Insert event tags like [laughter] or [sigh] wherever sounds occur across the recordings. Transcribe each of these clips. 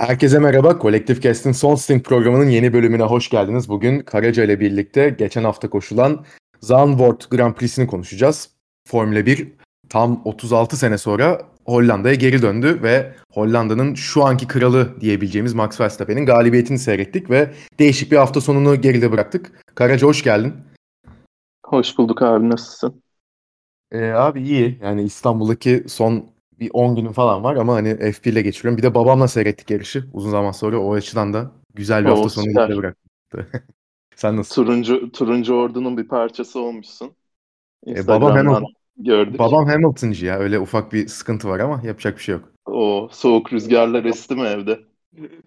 Herkese merhaba. Kolektif Cast'in Son Stint programının yeni bölümüne hoş geldiniz. Bugün Karaca ile birlikte geçen hafta koşulan Zandvoort Grand Prix'sini konuşacağız. Formula 1 tam 36 sene sonra Hollanda'ya geri döndü ve Hollanda'nın şu anki kralı diyebileceğimiz Max Verstappen'in galibiyetini seyrettik ve değişik bir hafta sonunu geride bıraktık. Karaca hoş geldin. Hoş bulduk abi nasılsın? Ee, abi iyi. Yani İstanbul'daki son bir 10 günüm falan var ama hani F1 ile geçiriyorum. Bir de babamla seyrettik yarışı uzun zaman sonra. O açıdan da güzel bir Oo, hafta sonu geride bıraktı. [laughs] Sen nasıl? Turuncu turuncu ordunun bir parçası olmuşsun. E, babam Hamilton, gördük. babam Hamilton'cı ya. Öyle ufak bir sıkıntı var ama yapacak bir şey yok. O soğuk rüzgarlar esti mi evde?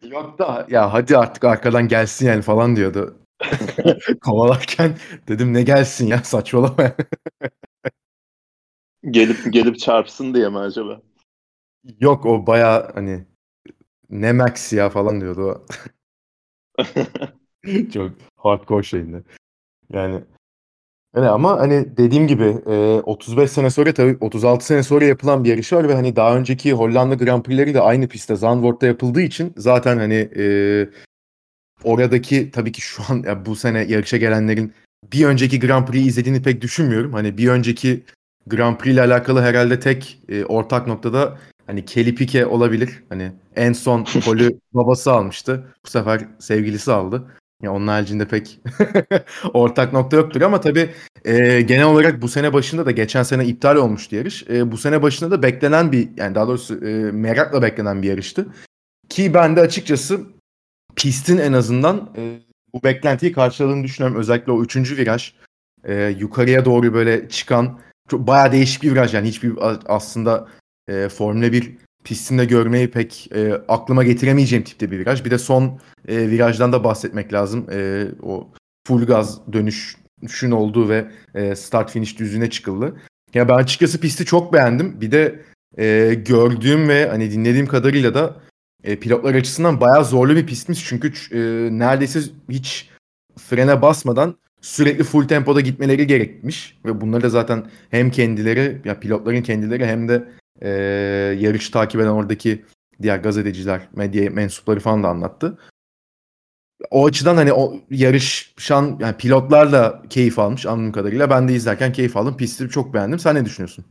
Yok da ya hadi artık arkadan gelsin yani falan diyordu. [laughs] [laughs] Kovalarken dedim ne gelsin ya saçmalama. Gelip gelip çarpsın diye mi acaba? Yok o baya hani ne Max ya falan diyordu o. [laughs] Çok hardcore şeyinde. Yani öyle ama hani dediğim gibi e, 35 sene sonra tabii 36 sene sonra yapılan bir yarış var ve hani daha önceki Hollanda Grand Prix'leri de aynı pistte Zandvoort'ta yapıldığı için zaten hani e, oradaki tabii ki şu an ya bu sene yarışa gelenlerin bir önceki Grand Prix'yi izlediğini pek düşünmüyorum. Hani bir önceki Grand Prix ile alakalı herhalde tek e, ortak noktada hani Kelly Piquet olabilir. Hani en son [laughs] polü babası almıştı. Bu sefer sevgilisi aldı. Ya onun haricinde pek [laughs] ortak nokta yoktur ama tabii e, genel olarak bu sene başında da geçen sene iptal olmuştu yarış. E, bu sene başında da beklenen bir yani daha doğrusu e, merakla beklenen bir yarıştı. Ki ben de açıkçası pistin en azından e, bu beklentiyi karşıladığını düşünüyorum. Özellikle o üçüncü viraj e, yukarıya doğru böyle çıkan çok bayağı değişik bir viraj yani hiçbir aslında e, Formula 1 pistinde görmeyi pek e, aklıma getiremeyeceğim tipte bir viraj. Bir de son e, virajdan da bahsetmek lazım. E, o full gaz dönüşün olduğu ve e, start finish düzlüğüne çıkıldı. Ya ben açıkçası pisti çok beğendim. Bir de e, gördüğüm ve hani dinlediğim kadarıyla da e, pilotlar açısından bayağı zorlu bir pistmiş. Çünkü e, neredeyse hiç frene basmadan sürekli full tempoda gitmeleri gerekmiş. Ve bunları da zaten hem kendileri ya pilotların kendileri hem de e, yarış takip eden oradaki diğer gazeteciler, medya mensupları falan da anlattı. O açıdan hani o yarışan yani pilotlar da keyif almış anladığım kadarıyla. Ben de izlerken keyif aldım. Pisti çok beğendim. Sen ne düşünüyorsun?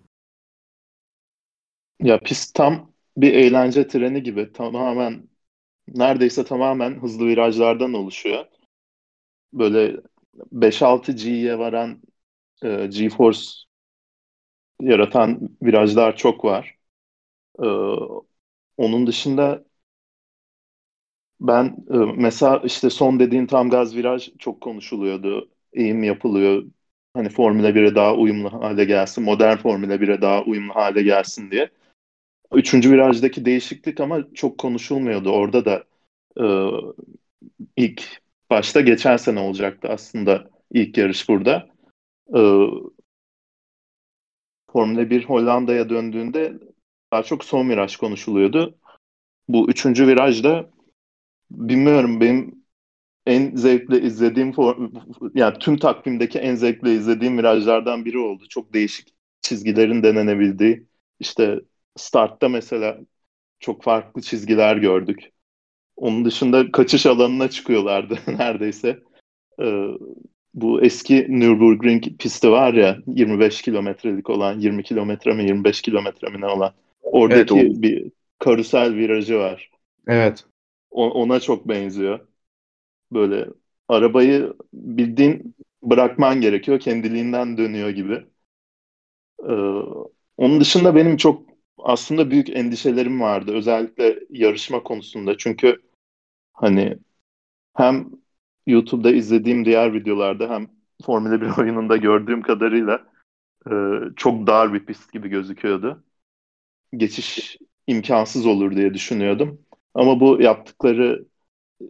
Ya pist tam bir eğlence treni gibi tamamen neredeyse tamamen hızlı virajlardan oluşuyor. Böyle 5-6 G'ye varan e, G-Force yaratan virajlar çok var. E, onun dışında ben e, mesela işte son dediğin tam gaz viraj çok konuşuluyordu. Eğim yapılıyor. Hani Formula 1'e daha uyumlu hale gelsin, modern Formula 1'e daha uyumlu hale gelsin diye. Üçüncü virajdaki değişiklik ama çok konuşulmuyordu. Orada da e, ilk başta geçen sene olacaktı aslında ilk yarış burada. E, Formula 1 Hollanda'ya döndüğünde daha çok son viraj konuşuluyordu. Bu üçüncü virajda bilmiyorum benim en zevkli izlediğim yani tüm takvimdeki en zevkli izlediğim virajlardan biri oldu. Çok değişik çizgilerin denenebildiği. İşte startta mesela çok farklı çizgiler gördük. Onun dışında kaçış alanına çıkıyorlardı [laughs] neredeyse. Ee, bu eski Nürburgring pisti var ya 25 kilometrelik olan 20 kilometre mi 25 kilometre mi ne olan. Oradaki evet, bir karusel virajı var. Evet. O, ona çok benziyor. Böyle arabayı bildiğin bırakman gerekiyor. Kendiliğinden dönüyor gibi. Ee, onun dışında benim çok aslında büyük endişelerim vardı. Özellikle yarışma konusunda. Çünkü hani hem YouTube'da izlediğim diğer videolarda hem Formula 1 [laughs] oyununda gördüğüm kadarıyla e, çok dar bir pist gibi gözüküyordu. Geçiş imkansız olur diye düşünüyordum. Ama bu yaptıkları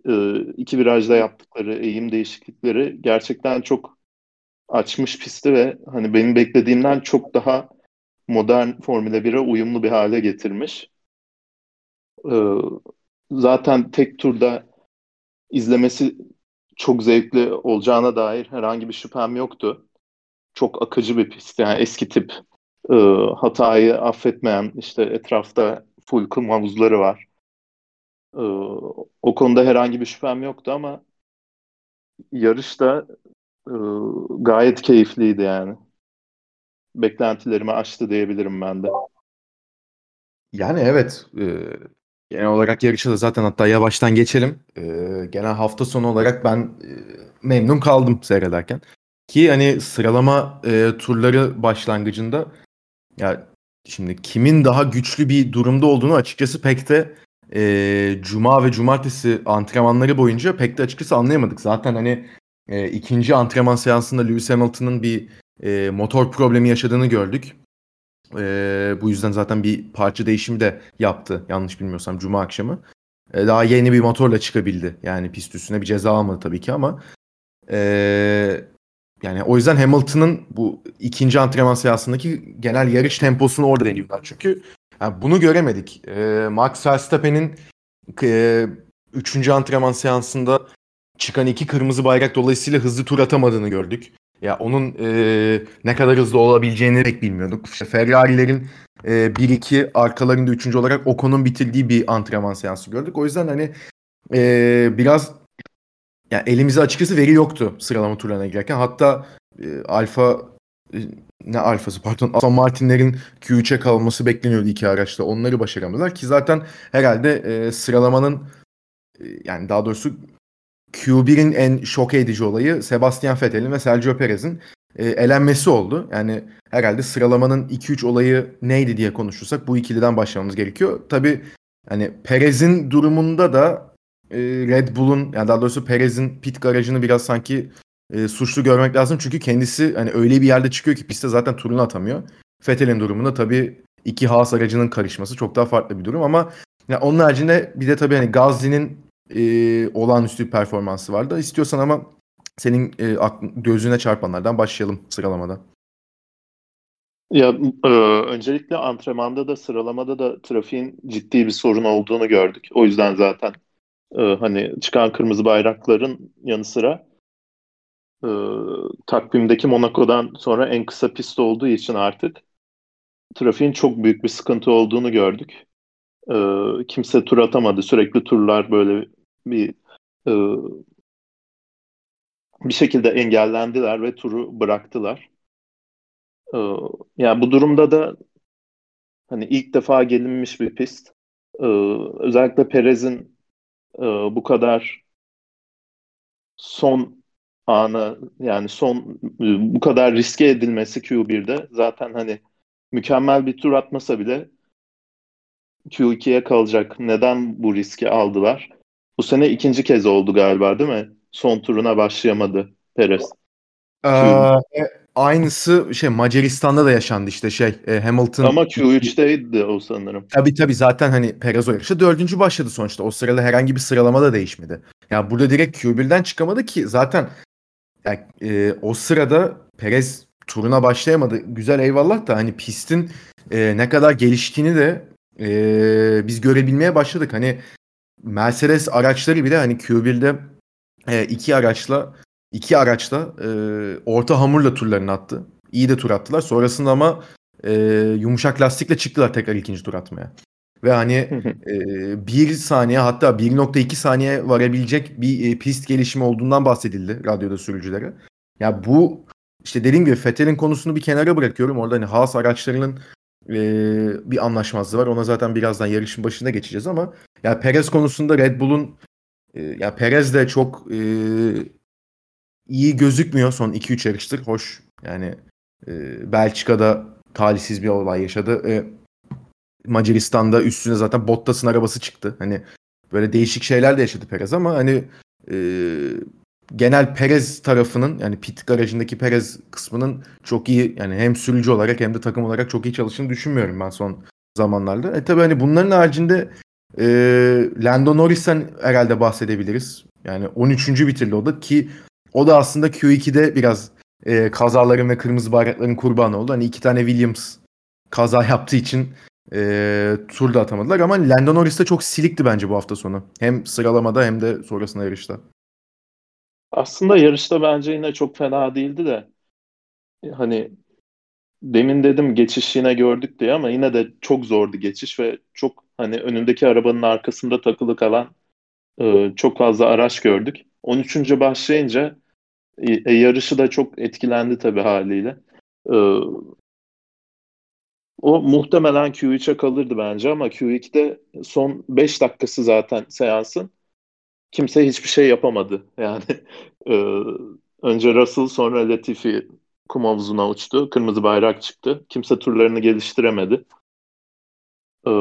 e, iki virajda yaptıkları eğim değişiklikleri gerçekten çok açmış pisti ve hani benim beklediğimden çok daha modern Formula 1'e uyumlu bir hale getirmiş. Ee, zaten tek turda izlemesi çok zevkli olacağına dair herhangi bir şüphem yoktu. Çok akıcı bir pist. Yani eski tip e, hatayı affetmeyen işte etrafta full kum havuzları var. Ee, o konuda herhangi bir şüphem yoktu ama yarış da e, gayet keyifliydi yani. Beklentilerimi aştı diyebilirim ben de. Yani evet. E, genel olarak yarışa da zaten hatta yavaştan geçelim. E, genel hafta sonu olarak ben e, memnun kaldım seyrederken. Ki hani sıralama e, turları başlangıcında ya şimdi kimin daha güçlü bir durumda olduğunu açıkçası pek de e, cuma ve cumartesi antrenmanları boyunca pek de açıkçası anlayamadık. Zaten hani e, ikinci antrenman seansında Lewis Hamilton'ın bir e, motor problemi yaşadığını gördük. E, bu yüzden zaten bir parça değişimi de yaptı yanlış bilmiyorsam cuma akşamı. E, daha yeni bir motorla çıkabildi. Yani pist üstüne bir ceza almadı tabii ki ama e, yani o yüzden Hamilton'ın bu ikinci antrenman seansındaki genel yarış temposunu orada deniyorlar. Çünkü yani bunu göremedik. E, Max Verstappen'in e, üçüncü antrenman seansında çıkan iki kırmızı bayrak dolayısıyla hızlı tur atamadığını gördük. Ya onun e, ne kadar hızlı olabileceğini pek bilmiyorduk. İşte Ferrari'lerin e, 1-2 arkalarında üçüncü olarak Ocon'un bitirdiği bir antrenman seansı gördük. O yüzden hani e, biraz yani elimize açıkçası veri yoktu sıralama turlarına girerken. Hatta e, Alfa e, ne alfası pardon Aston Martin'lerin Q3'e kalması bekleniyordu iki araçta. Onları başaramadılar ki zaten herhalde e, sıralamanın e, yani daha doğrusu Q1'in en şok edici olayı Sebastian Vettel'in ve Sergio Perez'in e, elenmesi oldu. Yani herhalde sıralamanın 2-3 olayı neydi diye konuşursak bu ikiliden başlamamız gerekiyor. Tabi hani Perez'in durumunda da e, Red Bull'un yani daha doğrusu Perez'in pit garajını biraz sanki e, suçlu görmek lazım. Çünkü kendisi hani öyle bir yerde çıkıyor ki pistte zaten turunu atamıyor. Vettel'in durumunda tabii iki Haas aracının karışması çok daha farklı bir durum ama yani onun haricinde bir de tabii hani Gazli'nin e, olağanüstü bir performansı vardı. İstiyorsan ama senin e, gözüne çarpanlardan başlayalım sıralamada. Ya e, öncelikle antrenmanda da sıralamada da trafiğin ciddi bir sorun olduğunu gördük. O yüzden zaten e, hani çıkan kırmızı bayrakların yanı sıra e, takvimdeki Monaco'dan sonra en kısa pist olduğu için artık trafiğin çok büyük bir sıkıntı olduğunu gördük. E, kimse tur atamadı. Sürekli turlar böyle bir e, bir şekilde engellendiler ve turu bıraktılar. E, yani bu durumda da hani ilk defa gelinmiş bir pist. E, özellikle Perez'in e, bu kadar son ana yani son bu kadar riske edilmesi Q1'de zaten hani mükemmel bir tur atmasa bile Q2'ye kalacak. Neden bu riski aldılar? Bu sene ikinci kez oldu galiba değil mi? Son turuna başlayamadı Perez. Ee, aynısı şey Macaristan'da da yaşandı işte şey e, Hamilton. Ama Q3'teydi o sanırım. Tabii tabii zaten hani Perez o yarışta dördüncü başladı sonuçta. O sırada herhangi bir sıralama da değişmedi. Ya yani burada direkt Q1'den çıkamadı ki zaten yani, e, o sırada Perez turuna başlayamadı. Güzel eyvallah da hani pistin e, ne kadar geliştiğini de e, biz görebilmeye başladık. Hani Mercedes araçları bile hani Q1'de e, iki araçla iki araçla e, orta hamurla turlarını attı. İyi de tur attılar. Sonrasında ama e, yumuşak lastikle çıktılar tekrar ikinci tur atmaya. Ve hani e, bir saniye hatta 1.2 saniye varabilecek bir e, pist gelişimi olduğundan bahsedildi radyoda sürücülere. Ya bu işte dediğim gibi Fettel'in konusunu bir kenara bırakıyorum. Orada hani Haas araçlarının e, bir anlaşmazlığı var. Ona zaten birazdan yarışın başında geçeceğiz ama ya Perez konusunda Red Bull'un e, ya Perez de çok e, iyi gözükmüyor son 2-3 yarıştır. Hoş yani e, Belçika'da talihsiz bir olay yaşadı. E, Macaristan'da üstüne zaten Bottas'ın arabası çıktı. Hani böyle değişik şeyler de yaşadı Perez ama hani e, genel Perez tarafının yani pit garajındaki Perez kısmının çok iyi yani hem sürücü olarak hem de takım olarak çok iyi çalıştığını düşünmüyorum ben son zamanlarda. E tabi hani bunların haricinde e, Lando Norris'ten herhalde bahsedebiliriz. Yani 13. bitirdi o da ki o da aslında Q2'de biraz e, kazaların ve kırmızı bayrakların kurbanı oldu. Hani iki tane Williams kaza yaptığı için e, tur da atamadılar ama Lando Norris de çok silikti bence bu hafta sonu. Hem sıralamada hem de sonrasında yarışta. Aslında yarışta bence yine çok fena değildi de hani demin dedim geçiş yine gördük diye ama yine de çok zordu geçiş ve çok hani önündeki arabanın arkasında takılı kalan e, çok fazla araç gördük. 13. başlayınca e, e, yarışı da çok etkilendi tabii haliyle. E, o muhtemelen Q3'e kalırdı bence ama Q2'de son 5 dakikası zaten seansın kimse hiçbir şey yapamadı. Yani [laughs] e, önce Russell sonra Latifi kum havuzuna uçtu. Kırmızı bayrak çıktı. Kimse turlarını geliştiremedi. E,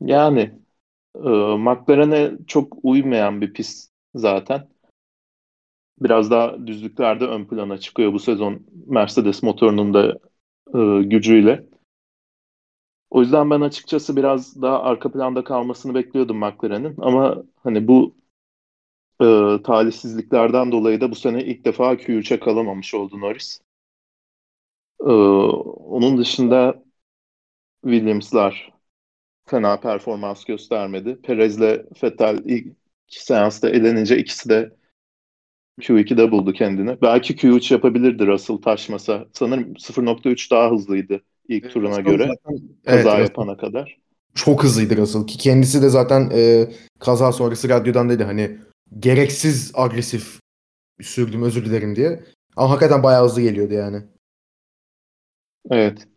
yani e, McLaren'e çok uymayan bir pist zaten. Biraz daha düzlüklerde ön plana çıkıyor bu sezon Mercedes motorunun da e, gücüyle. O yüzden ben açıkçası biraz daha arka planda kalmasını bekliyordum McLaren'in. Ama hani bu e, talihsizliklerden dolayı da bu sene ilk defa Q3'e kalamamış oldu Norris. E, onun dışında Williams'lar fena performans göstermedi. Perez'le Vettel ilk seansta elenince ikisi de Q2'de buldu kendini. Belki Q3 yapabilirdi Russell taşmasa. Sanırım 0.3 daha hızlıydı ilk Evet, turuna Russell göre. zaten- Kaza evet, Russell yapana kadar. çok hızlıydı Russell ki kendisi de zaten e, kaza sonrası radyodan dedi hani gereksiz agresif sürdüm özür dilerim diye. Ama hakikaten bayağı hızlı geliyordu yani. Evet.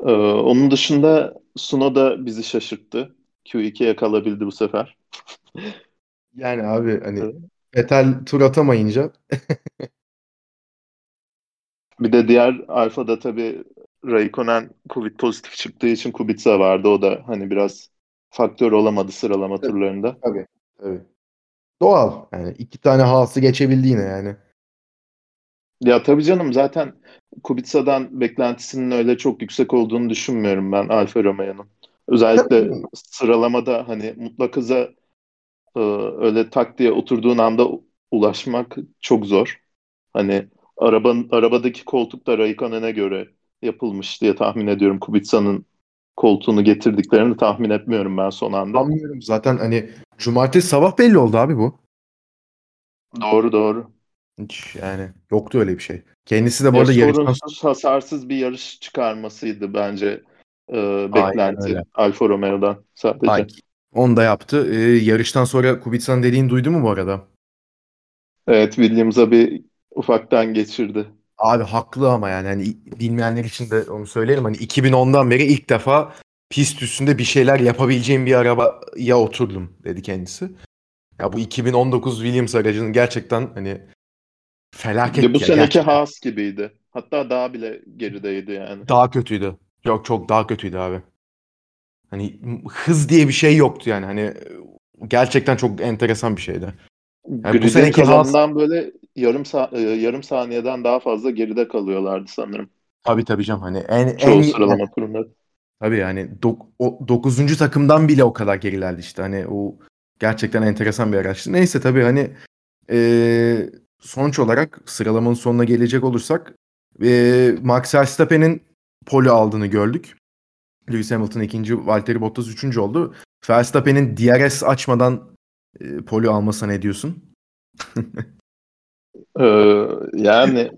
Ee, onun dışında Suno da bizi şaşırttı. Q2'ye kalabildi bu sefer. [laughs] Yani abi hani Evet. Vettel tur atamayınca [laughs] Bir de diğer Alfa'da tabii Raikkonen Covid pozitif çıktığı için Kubica vardı. O da hani biraz faktör olamadı sıralama Evet. turlarında. tabii tabii. Doğal. Yani iki tane hası geçebildi yine yani. Ya tabii canım zaten Kubica'dan beklentisinin öyle çok yüksek olduğunu düşünmüyorum ben Alfa Romeo'nun. Özellikle Tabii. sıralamada hani mutlak hıza e, öyle tak diye oturduğun anda ulaşmak çok zor. Hani arabanın arabadaki koltuk da Raikkonen'e göre yapılmış diye tahmin ediyorum. Kubica'nın koltuğunu getirdiklerini tahmin etmiyorum ben son anda. Anlıyorum zaten hani cumartesi sabah belli oldu abi bu. Doğru doğru. Hiç yani yoktu öyle bir şey. Kendisi de bu Ya arada yarıştan hasarsız bir yarış çıkarmasıydı bence e, Aynen beklenti. Alfa Romeo'dan sadece. Ay, onu da yaptı. Ee, yarıştan sonra Kubica'nın dediğini duydu mu bu arada? Evet Williams'a bir ufaktan geçirdi. Abi haklı ama yani hani bilmeyenler için de onu söyleyelim. Hani 2010'dan beri ilk defa pist üstünde bir şeyler yapabileceğim bir arabaya oturdum dedi kendisi. Ya bu 2019 Williams aracının gerçekten hani felaket de bu ya seneki gerçekten. Haas gibiydi. Hatta daha bile gerideydi yani. Daha kötüydü. Yok çok daha kötüydü abi. Hani hız diye bir şey yoktu yani. Hani gerçekten çok enteresan bir şeydi. Yani bu seneki Haas böyle yarım sa- e, yarım saniyeden daha fazla geride kalıyorlardı sanırım. tabii tabii canım hani en Çoğu en yani, sıralama turunda. tabii yani dok, o 9. takımdan bile o kadar gerilerdi işte. Hani o gerçekten enteresan bir araçtı. Neyse tabii hani eee, sonuç olarak sıralamanın sonuna gelecek olursak eee Max Verstappen'in pole aldığını gördük. Lewis Hamilton ikinci, Valtteri Bottas üçüncü oldu. Verstappen'in DRS açmadan e, pole almasına ne diyorsun? [laughs] Ee, yani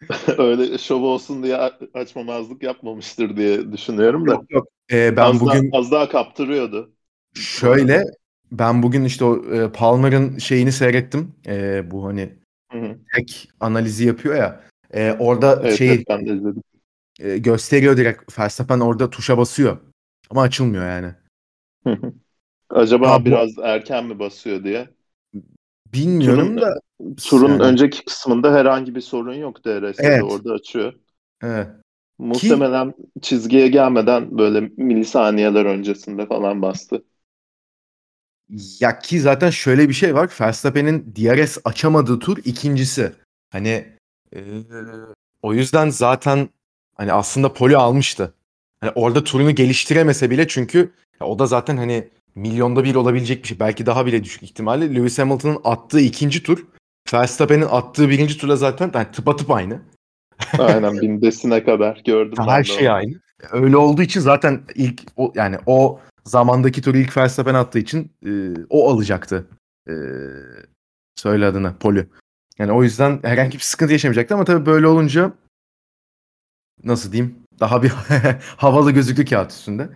[laughs] öyle şov olsun diye açmamazlık yapmamıştır diye düşünüyorum da. Yok yok. Ee, ben Az, bugün daha, az daha kaptırıyordu. şöyle ben bugün işte o e, Palmer'ın şeyini seyrettim. E, bu hani Hı hı. tek analizi yapıyor ya. E, orada Evet, şeyi evet e, gösteriyor direkt. Verstappen orada tuşa basıyor. Ama açılmıyor yani. Acaba bu- biraz erken mi basıyor diye. Bilmiyorum Turun- da Turun yani, önceki kısmında herhangi bir sorun yok DRS'de Evet. orada açıyor. evet. Muhtemelen çizgiye gelmeden böyle milisaniyeler öncesinde falan bastı. Ya ki zaten şöyle bir şey var. Verstappen'in DRS açamadığı tur ikincisi. Hani e, o yüzden zaten hani aslında pole almıştı. Hani orada turunu geliştiremese bile çünkü o da zaten hani milyonda bir olabilecek bir şey. Belki daha bile düşük ihtimalle. Lewis Hamilton'ın attığı ikinci tur Verstappen'in attığı birinci turla zaten yani tıpatıp aynı. Aynen bindesine kadar gördüm Her şey onu. aynı. Öyle olduğu için zaten ilk o yani o zamandaki turu ilk Verstappen attığı için e, o alacaktı. E, söyle adına Poli. Yani o yüzden herhangi bir sıkıntı yaşamayacaktı ama tabii böyle olunca nasıl diyeyim daha bir [laughs] havalı gözüktü kağıt üstünde.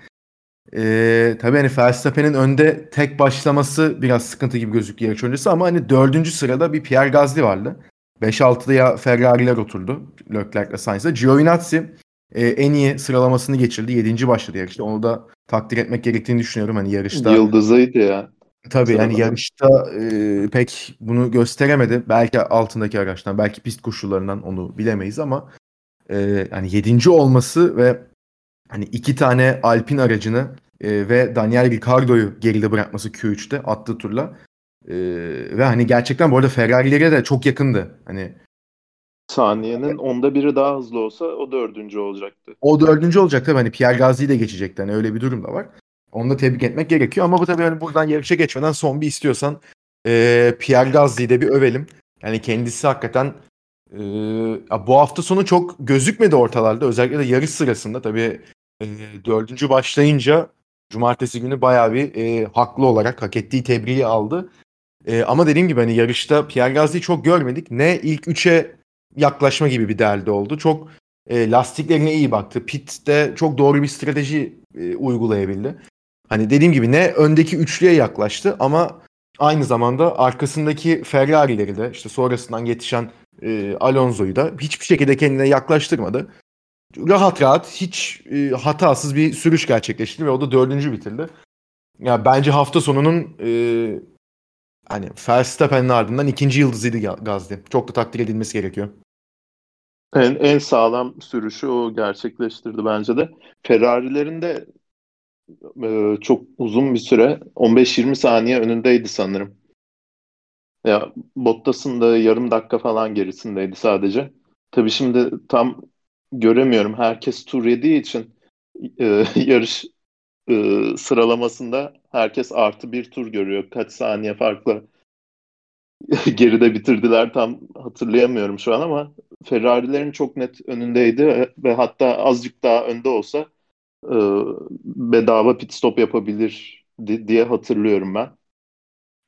Ee, tabii hani Verstappen'in önde tek başlaması biraz sıkıntı gibi gözüktü yarış öncesi ama hani dördüncü sırada bir Pierre Gasly vardı. 5-6'da ya Ferrari'ler oturdu Leclerc ile Sainz'da. Giovinazzi e, en iyi sıralamasını geçirdi. 7. başladı yarışta. Onu da takdir etmek gerektiğini düşünüyorum. Hani yarışta Yıldızıydı ya. Tabii yani Sıralama. yarışta e, pek bunu gösteremedi. Belki altındaki araçtan, belki pist koşullarından onu bilemeyiz ama e, hani yedinci olması ve hani iki tane Alpine aracını e, ve Daniel Ricciardo'yu geride bırakması Q3'te attığı turla e, ve hani gerçekten bu arada Ferrari'lere de çok yakındı. Hani Saniyenin onda biri daha hızlı olsa o dördüncü olacaktı. o dördüncü olacak tabii hani Pierre Gasly'yi de geçecekti. Hani öyle bir durum da var. Onu da tebrik etmek gerekiyor ama bu tabii hani buradan yarışa geçmeden son bir istiyorsan e, Pierre Gasly'yi de bir övelim. Yani kendisi hakikaten e, bu hafta sonu çok gözükmedi ortalarda. Özellikle de yarış sırasında tabii e, dördüncü başlayınca cumartesi günü bayağı bir e, haklı olarak hak ettiği tebriği aldı. E, ama dediğim gibi hani yarışta Pierre Gasly'yi çok görmedik. Ne ilk üçe yaklaşma gibi bir derdi oldu. Çok e, lastiklerine iyi baktı. Pit'te çok doğru bir strateji e, uygulayabildi. Hani dediğim gibi ne öndeki üçlüye yaklaştı ama aynı zamanda arkasındaki Ferrari'leri de işte sonrasından yetişen e, Alonso'yu da hiçbir şekilde kendine yaklaştırmadı. Rahat rahat hiç e, hatasız bir sürüş gerçekleştirdi ve o da dördüncü bitirdi. Ya bence hafta sonunun e, hani Verstappen'in ardından ikinci yıldızıydı Ga- Gasly. Çok da takdir edilmesi gerekiyor. En, en sağlam sürüşü o gerçekleştirdi bence de. Ferrari'lerin de e, çok uzun bir süre 15-20 saniye önündeydi sanırım. Ya Bottas'ın da yarım dakika falan gerisindeydi sadece. Tabii şimdi tam göremiyorum. Herkes tur yediği için e, [laughs] yarış e, sıralamasında herkes artı bir tur görüyor. Kaç saniye farklı [laughs] geride bitirdiler tam hatırlayamıyorum şu an ama Ferrari'lerin çok net önündeydi ve, hatta azıcık daha önde olsa e, bedava pit stop yapabilir di- diye hatırlıyorum ben.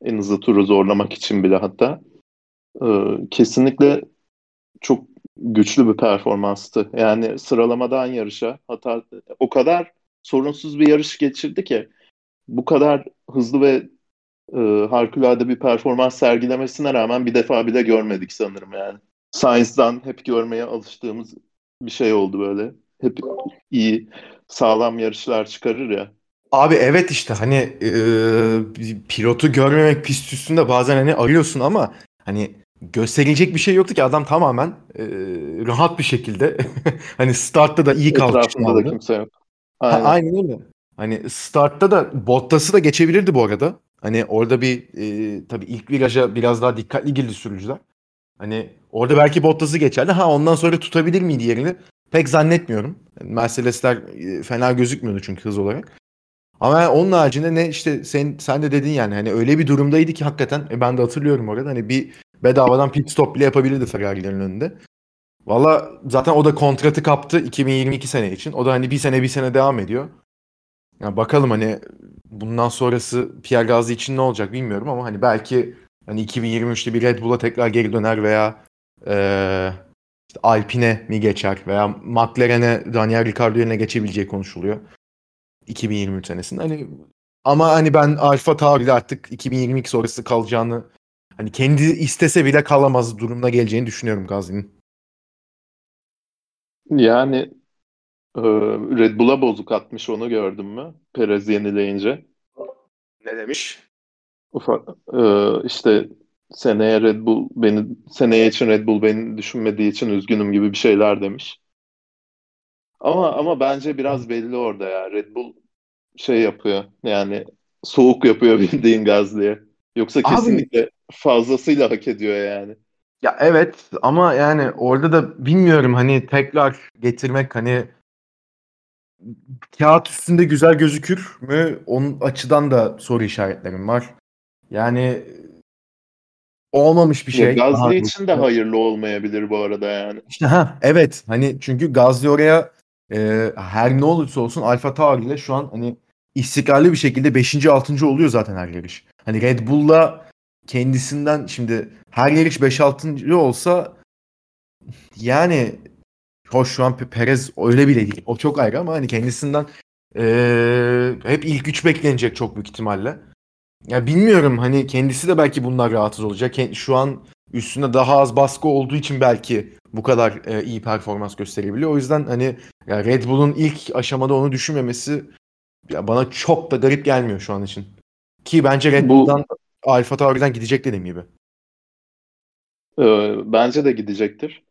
En hızlı turu zorlamak için bile hatta. E, kesinlikle çok güçlü bir performanstı. Yani sıralamadan yarışa hatta o kadar sorunsuz bir yarış geçirdi ki bu kadar hızlı ve e, harikulade bir performans sergilemesine rağmen bir defa bile görmedik sanırım yani. Sainz'dan hep görmeye alıştığımız bir şey oldu böyle. Hep iyi, sağlam yarışlar çıkarır ya. Abi evet işte hani e, pilotu görmemek pist üstünde bazen hani arıyorsun ama hani gösterilecek bir şey yoktu ki adam tamamen e, rahat bir şekilde [laughs] hani startta da iyi kalkışını Etrafında da kimse yok. Ha, Aynen. aynen öyle. Hani startta da Bottas'ı da geçebilirdi bu arada. Hani orada bir e, tabii ilk viraja biraz daha dikkatli girdi sürücüler. Hani orada belki Bottas'ı geçerdi. Ha ondan sonra tutabilir miydi yerini? Pek zannetmiyorum. Yani Mercedesler e, fena gözükmüyordu çünkü hız olarak. Ama yani onun haricinde ne işte sen sen de dedin yani hani öyle bir durumdaydı ki hakikaten e, ben de hatırlıyorum orada hani bir bedavadan pit stop bile yapabilirdi Ferrari'lerin önünde. Valla zaten o da kontratı kaptı 2022 sene için. O da hani bir sene bir sene devam ediyor. Ya bakalım hani bundan sonrası Pierre Gasly için ne olacak bilmiyorum ama hani belki hani 2023'te bir Red Bull'a tekrar geri döner veya eee işte Alpine mi geçer veya McLaren'e Daniel Ricciardo yerine geçebileceği konuşuluyor. 2023 senesinde. Hani ama hani ben Alfa Tauri'de artık 2022 sonrası kalacağını hani kendi istese bile kalamaz durumda geleceğini düşünüyorum Gasly'nin. Yani e, Red Bull'a bozuk atmış onu gördün mü? Perez yenileyince. Ne demiş? Ufak e, işte seneye Red Bull beni seneye için Red Bull beni düşünmediği için üzgünüm gibi bir şeyler demiş. Ama ama bence biraz belli orada ya. Red Bull şey yapıyor. Yani soğuk yapıyor [laughs] bildiğin Gazli'ye. Yoksa Abi kesinlikle fazlasıyla hak ediyor yani. ya evet ama yani orada da bilmiyorum hani tekrar getirmek hani kağıt üstünde güzel gözükür mü? Onun açıdan da soru işaretlerim var. Yani olmamış bir Ya şey daha Gazli için de hayırlı olmayabilir bu arada yani. İşte ha evet hani çünkü Gazli oraya e, her ne olursa olsun Alfa Tauri ile şu an hani istikrarlı bir şekilde 5. 6. oluyor zaten her yarış. Hani Red Bull'la kendisinden şimdi her yarış 5 6. olsa yani hoş şu an Perez öyle bile değil. O çok ayrı ama hani kendisinden ee, hep ilk üç beklenecek çok büyük ihtimalle. Ya bilmiyorum hani kendisi de belki bunlar rahatsız olacak. Şu an üstünde daha az baskı olduğu için belki bu kadar e, iyi performans gösterebiliyor. O yüzden hani ya Red Bull'un ilk aşamada onu düşünmemesi ya bana çok da garip gelmiyor şu an için. Ki bence Red Bull'dan bu, Alfa Tauri'den gidecek dediğim gibi. E, bence de gidecektir.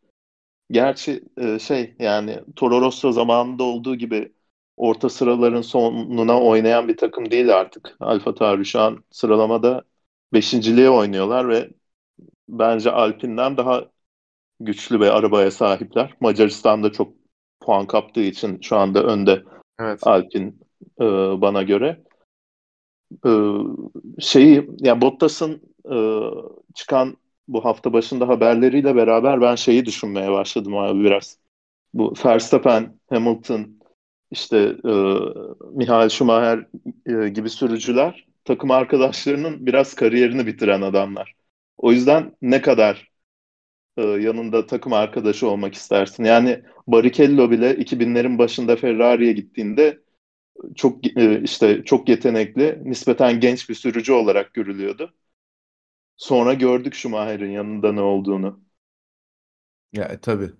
Gerçi e, şey yani Toro Rosso zamanında olduğu gibi orta sıraların sonuna oynayan bir takım değil artık. Alfa Tauri şu an sıralamada beşinciliğe oynuyorlar ve bence Alpine'den daha güçlü bir arabaya sahipler. Macaristan'da çok puan kaptığı için şu anda önde evet. Alpine e, bana göre. E, şeyi yani Bottas'ın e, çıkan bu hafta başında haberleriyle beraber ben şeyi düşünmeye başladım abi biraz. Bu Verstappen, Hamilton, işte e, Michael Schumacher e, gibi sürücüler takım arkadaşlarının biraz kariyerini bitiren adamlar. O yüzden ne kadar e, yanında takım arkadaşı olmak istersin? Yani Barrichello bile 2000'lerin başında Ferrari'ye gittiğinde çok e, işte çok yetenekli, nispeten genç bir sürücü olarak görülüyordu. Sonra gördük Schumacher'in yanında ne olduğunu. Ya e, tabii.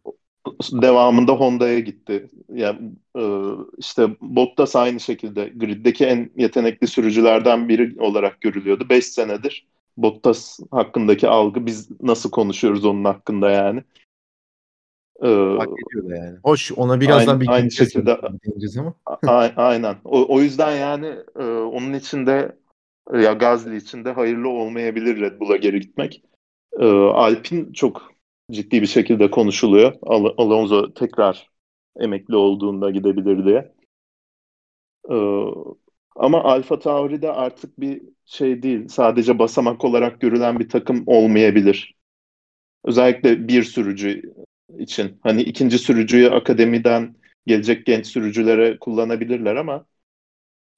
Devamında Honda'ya gitti. Yani e, işte Bottas aynı şekilde griddeki en yetenekli sürücülerden biri olarak görülüyordu. 5 senedir Bottas hakkındaki algı biz nasıl konuşuyoruz onun hakkında yani. Ee, Hak ediyor da yani. Hoş ona birazdan aynı, bir aynı şekilde ama. a- aynen. O, o yüzden yani e, onun içinde ya Gazli için de hayırlı olmayabilir Red Bull'a geri gitmek. E, Alpin çok ciddi bir şekilde konuşuluyor. Al- Alonso tekrar emekli olduğunda gidebilir diye. E, ama Alfa Tauri'de artık bir şey değil. Sadece basamak olarak görülen bir takım olmayabilir. Özellikle bir sürücü için. Hani ikinci sürücüyü akademiden gelecek genç sürücülere kullanabilirler ama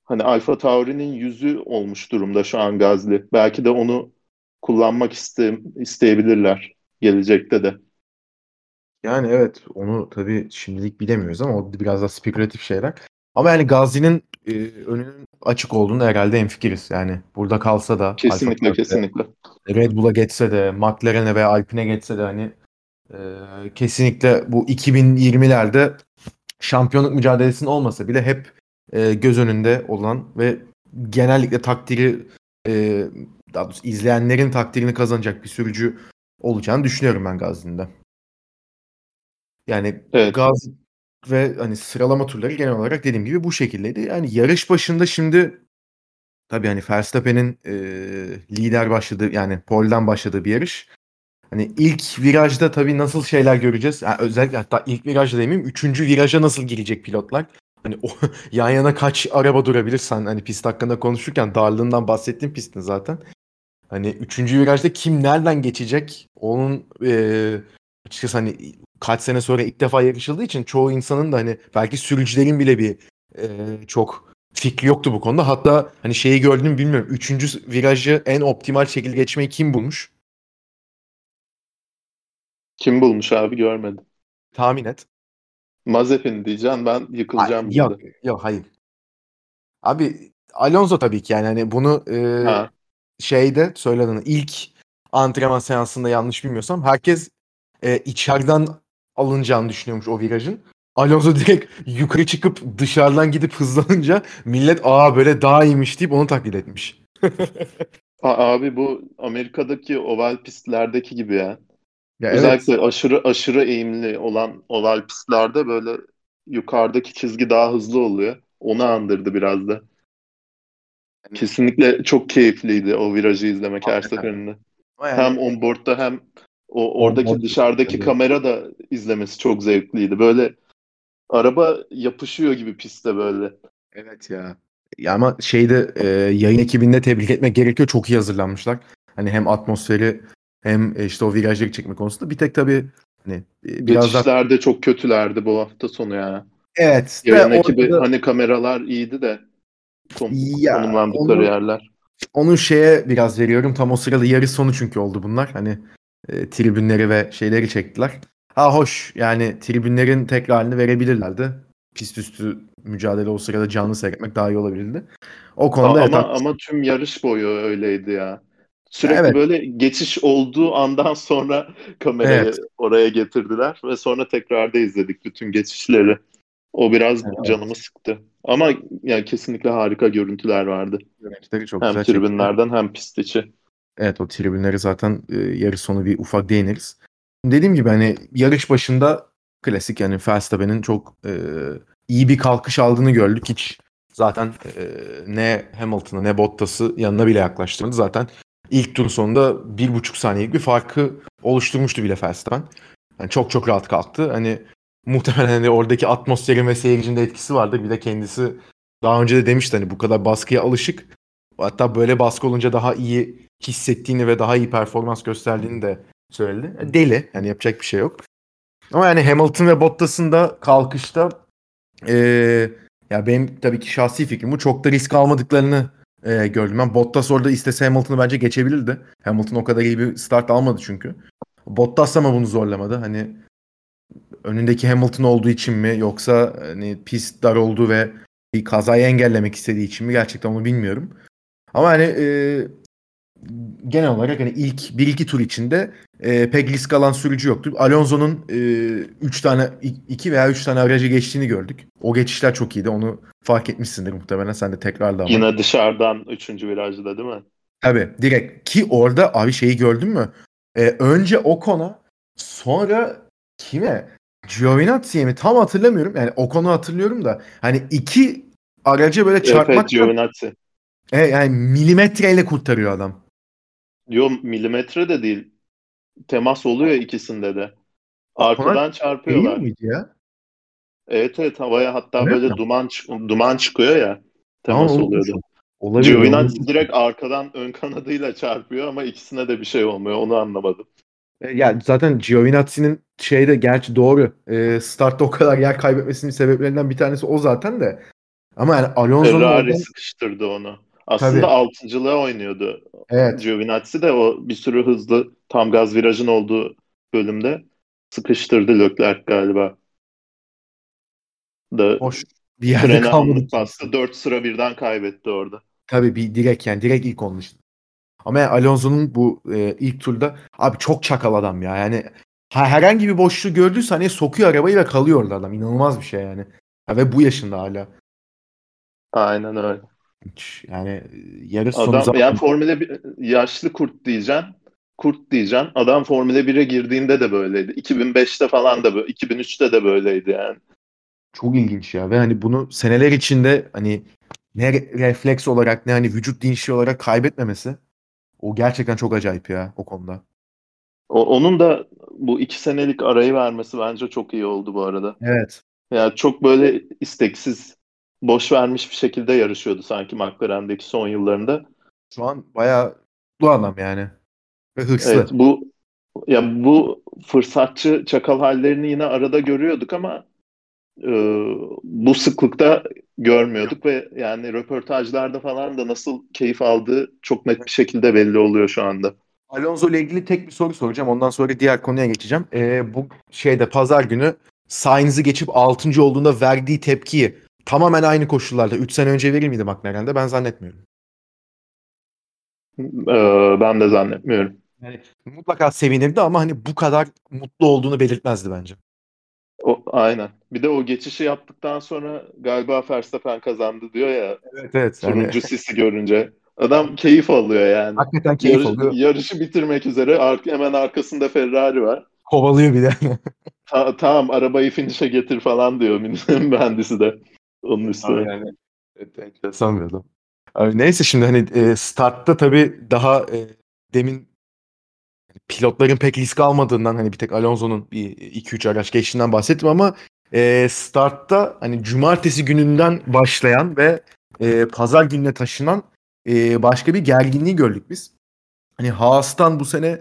hani Alfa Tauri'nin yüzü olmuş durumda şu an Gazli. Belki de onu kullanmak iste, isteyebilirler gelecekte de. Yani evet onu tabii şimdilik bilemiyoruz ama o biraz da spekülatif şeyler. Ama yani Gazi'nin e, önünün açık olduğunu herhalde hemfikiriz. Yani burada kalsa da kesinlikle Alfa kesinlikle Red Bull'a geçse de McLaren'e veya Alpine'e geçse de hani e, kesinlikle bu 2020'lerde şampiyonluk mücadelesinin olmasa bile hep e, göz önünde olan ve genellikle takdiri e, daha doğrusu izleyenlerin takdirini kazanacak bir sürücü olacağını düşünüyorum ben Gazi'nin de. Yani evet. Gazi ve hani sıralama turları genel olarak dediğim gibi bu şekildeydi. Yani yarış başında şimdi tabii hani Verstappen'in e, lider başladığı yani pole'den başladığı bir yarış. Hani ilk virajda tabii nasıl şeyler göreceğiz. Yani özellikle hatta ilk virajda demeyeyim. Üçüncü viraja nasıl girecek pilotlar. Hani o [laughs] yan yana kaç araba durabilir sen hani pist hakkında konuşurken darlığından bahsettiğim pistin zaten. Hani üçüncü virajda kim nereden geçecek onun e, açıkçası hani kaç sene sonra ilk defa yarışıldığı için çoğu insanın da hani belki sürücülerin bile bir e, çok fikri yoktu bu konuda. Hatta hani şeyi gördüğümü bilmiyorum. Üçüncü virajı en optimal şekilde geçmeyi kim bulmuş? Kim bulmuş abi görmedim. Tahmin et. Mazepin diyeceğim ben yıkılacağım Ay, yok, yok hayır. Abi Alonso tabii ki yani hani bunu e, şeyde söylediğin ilk antrenman seansında yanlış bilmiyorsam herkes e, içeriden alınacağını düşünüyormuş o virajın. Alonso [laughs] direkt yukarı çıkıp dışarıdan gidip hızlanınca millet aa böyle daha iyiymiş deyip onu taklit etmiş. [laughs] Abi bu Amerika'daki oval pistlerdeki gibi ya. Ya Özellikle evet. aşırı aşırı eğimli olan oval pistlerde böyle yukarıdaki çizgi daha hızlı oluyor. Onu andırdı biraz da. Kesinlikle çok keyifliydi o virajı izlemek her seferinde. Yani, hem onboard'da hem o oradaki on dışarıdaki tabii. kamera da izlemesi çok zevkliydi. Böyle araba yapışıyor gibi piste böyle. Evet ya. Ya ama şeyde e, yayın ekibinde tebrik etmek gerekiyor. Çok iyi hazırlanmışlar. Hani hem atmosferi hem e, işte o virajları çekme konusunda. Bir tek tabii hani e, biraz Geçişlerde daha... çok kötülerdi bu hafta sonu ya. Evet. Yayın ekibi orada... hani kameralar iyiydi de kon- ya, konumlandıkları onu, yerler. Onun şeye biraz veriyorum. Tam o sırada yarış sonu çünkü oldu bunlar. Hani e, tribünleri ve şeyleri çektiler. Ha hoş yani tribünlerin tekrarını verebilirlerdi. Pist üstü mücadele o sırada canlı seyretmek daha iyi olabilirdi. O konuda ama haklısın. ama tüm yarış boyu öyleydi ya. Sürekli evet, böyle geçiş olduğu andan sonra kamerayı evet. oraya getirdiler ve sonra tekrarda izledik bütün geçişleri. O biraz Evet. canımı sıktı. Ama yani kesinlikle harika görüntüler vardı. Görüntüleri çok Hem güzel çekti. tribünlerden hem pist içi. Evet o tribünleri zaten e, yarış sonu bir ufak değiniriz. Dediğim gibi hani yarış başında klasik yani Verstappen'in çok e, iyi bir kalkış aldığını gördük. Hiç zaten e, ne Hamilton'ı ne Bottas'ı yanına bile yaklaştırmadı. Zaten ilk tur sonunda bir buçuk saniyelik bir farkı oluşturmuştu bile Verstappen. Yani çok çok rahat kalktı. Hani muhtemelen hani oradaki atmosferin ve seyircinin de etkisi vardır. Bir de kendisi daha önce de demişti hani bu kadar baskıya alışık. Hatta böyle baskı olunca daha iyi hissettiğini ve daha iyi performans gösterdiğini de söyledi. Deli. Yani yapacak bir şey yok. Ama yani Hamilton ve Bottas'ın da kalkışta eee, ya benim tabii ki şahsi fikrim bu. Çok da risk almadıklarını eee, gördüm. Ben Bottas orada istese Hamilton'ı bence geçebilirdi. Hamilton o kadar iyi bir start almadı çünkü. Bottas ama bunu zorlamadı. Hani önündeki Hamilton olduğu için mi yoksa hani pist dar olduğu ve bir kazayı engellemek istediği için mi gerçekten onu bilmiyorum. Ama hani e, genel olarak hani ilk 1-2 tur içinde e, pek risk alan sürücü yoktu. Alonso'nun 3 tane 2 veya 3 tane aracı geçtiğini gördük. O geçişler çok iyiydi. Onu fark etmişsindir muhtemelen. Sen de tekrarla ama. Yine dışarıdan 3. virajda değil mi? Tabii direkt ki orada abi şeyi gördün mü? E, önce Ocon'a sonra kime? Giovinazzi'ye mi? Tam hatırlamıyorum. Yani Ocon'u hatırlıyorum da hani iki araca böyle Evet, çarpmak evet Giovinazzi. e, yani milimetreyle kurtarıyor adam. Yo milimetre de değil. Temas oluyor ikisinde de. Arkadan Değil çarpıyorlar. miydi ya? Evet evet havaya hatta Evet. böyle duman çık- duman çıkıyor ya. Temas onu oluyordu. Olabilir. Giovinazzi olabilir. direkt arkadan ön kanadıyla çarpıyor ama ikisine de bir şey olmuyor. Onu anlamadım. E, Ya zaten Giovinazzi'nin şeyde gerçi doğru. E, startta o kadar yer kaybetmesinin sebeplerinden bir tanesi o zaten de. Ama yani Alonso'nun Ferrari oradan sıkıştırdı onu. Aslında Tabii. altıncılığa oynuyordu. evet Giovinazzi de o bir sürü hızlı tam gaz virajın olduğu bölümde sıkıştırdı Leclerc galiba. Da boş bir yerde kalmadı bastı. Dört sıra birden kaybetti orada. Tabii bir direkt yani direkt ilk için. Ama yani Alonso'nun bu e, ilk turda abi çok çakal adam ya. Yani ha- herhangi bir boşluğu gördüyse hani sokuyor arabayı ve kalıyor orada adam. İnanılmaz bir şey yani. Ha, ve bu yaşında hala. Aynen öyle. Yani e, yarış sonu Adam zaten yani Formula 1 yaşlı kurt diyeceksin. Kurt diyeceksin. Adam Formula 1'e girdiğinde de böyleydi. 2005'te falan da böyle, 2003'te de böyleydi yani. çok ilginç ya. Ve hani bunu seneler içinde hani ne re- refleks olarak ne hani vücut dinçliği olarak kaybetmemesi o gerçekten çok acayip ya o konuda. O, onun da bu iki senelik arayı vermesi bence çok iyi oldu bu arada. Evet. Yani çok böyle isteksiz, boş vermiş bir şekilde yarışıyordu sanki McLaren'deki son yıllarında. Şu an bayağı mutlu adam yani. Ve hırslı. Evet bu ya bu fırsatçı çakal hallerini yine arada görüyorduk ama e, bu sıklıkta görmüyorduk ve yani röportajlarda falan da nasıl keyif aldığı çok net bir şekilde belli oluyor şu anda. Alonso ile ilgili tek bir soru soracağım. Ondan sonra diğer konuya geçeceğim. Ee, bu şeyde pazar günü Sainz'i geçip 6. olduğunda verdiği tepkiyi tamamen aynı koşullarda 3 sene önce verir miydi McLaren'de? Ben zannetmiyorum. E, ben de zannetmiyorum. Yani mutlaka sevinirdi ama hani bu kadar mutlu olduğunu belirtmezdi bence. O, aynen. Bir de o geçişi yaptıktan sonra galiba Verstappen kazandı diyor ya Evet evet. Yani turuncu sisi görünce. Adam keyif alıyor yani. hakikaten keyif Yarış- alıyor. yarışı bitirmek üzere ar- hemen arkasında Ferrari var. Kovalıyor bir de. [laughs] Ta- tamam arabayı finish'e getir falan diyor [laughs] mühendisi de. Onun üstüne. yani evet, enteresan bir adam. Abi neyse şimdi hani e, startta tabii daha e, demin pilotların pek risk almadığından hani bir tek Alonso'nun bir 2-3 araç geçtiğinden bahsettim ama e, startta hani cumartesi gününden başlayan ve e, pazar gününe taşınan e, başka bir gerginliği gördük biz. Hani Haas'tan bu sene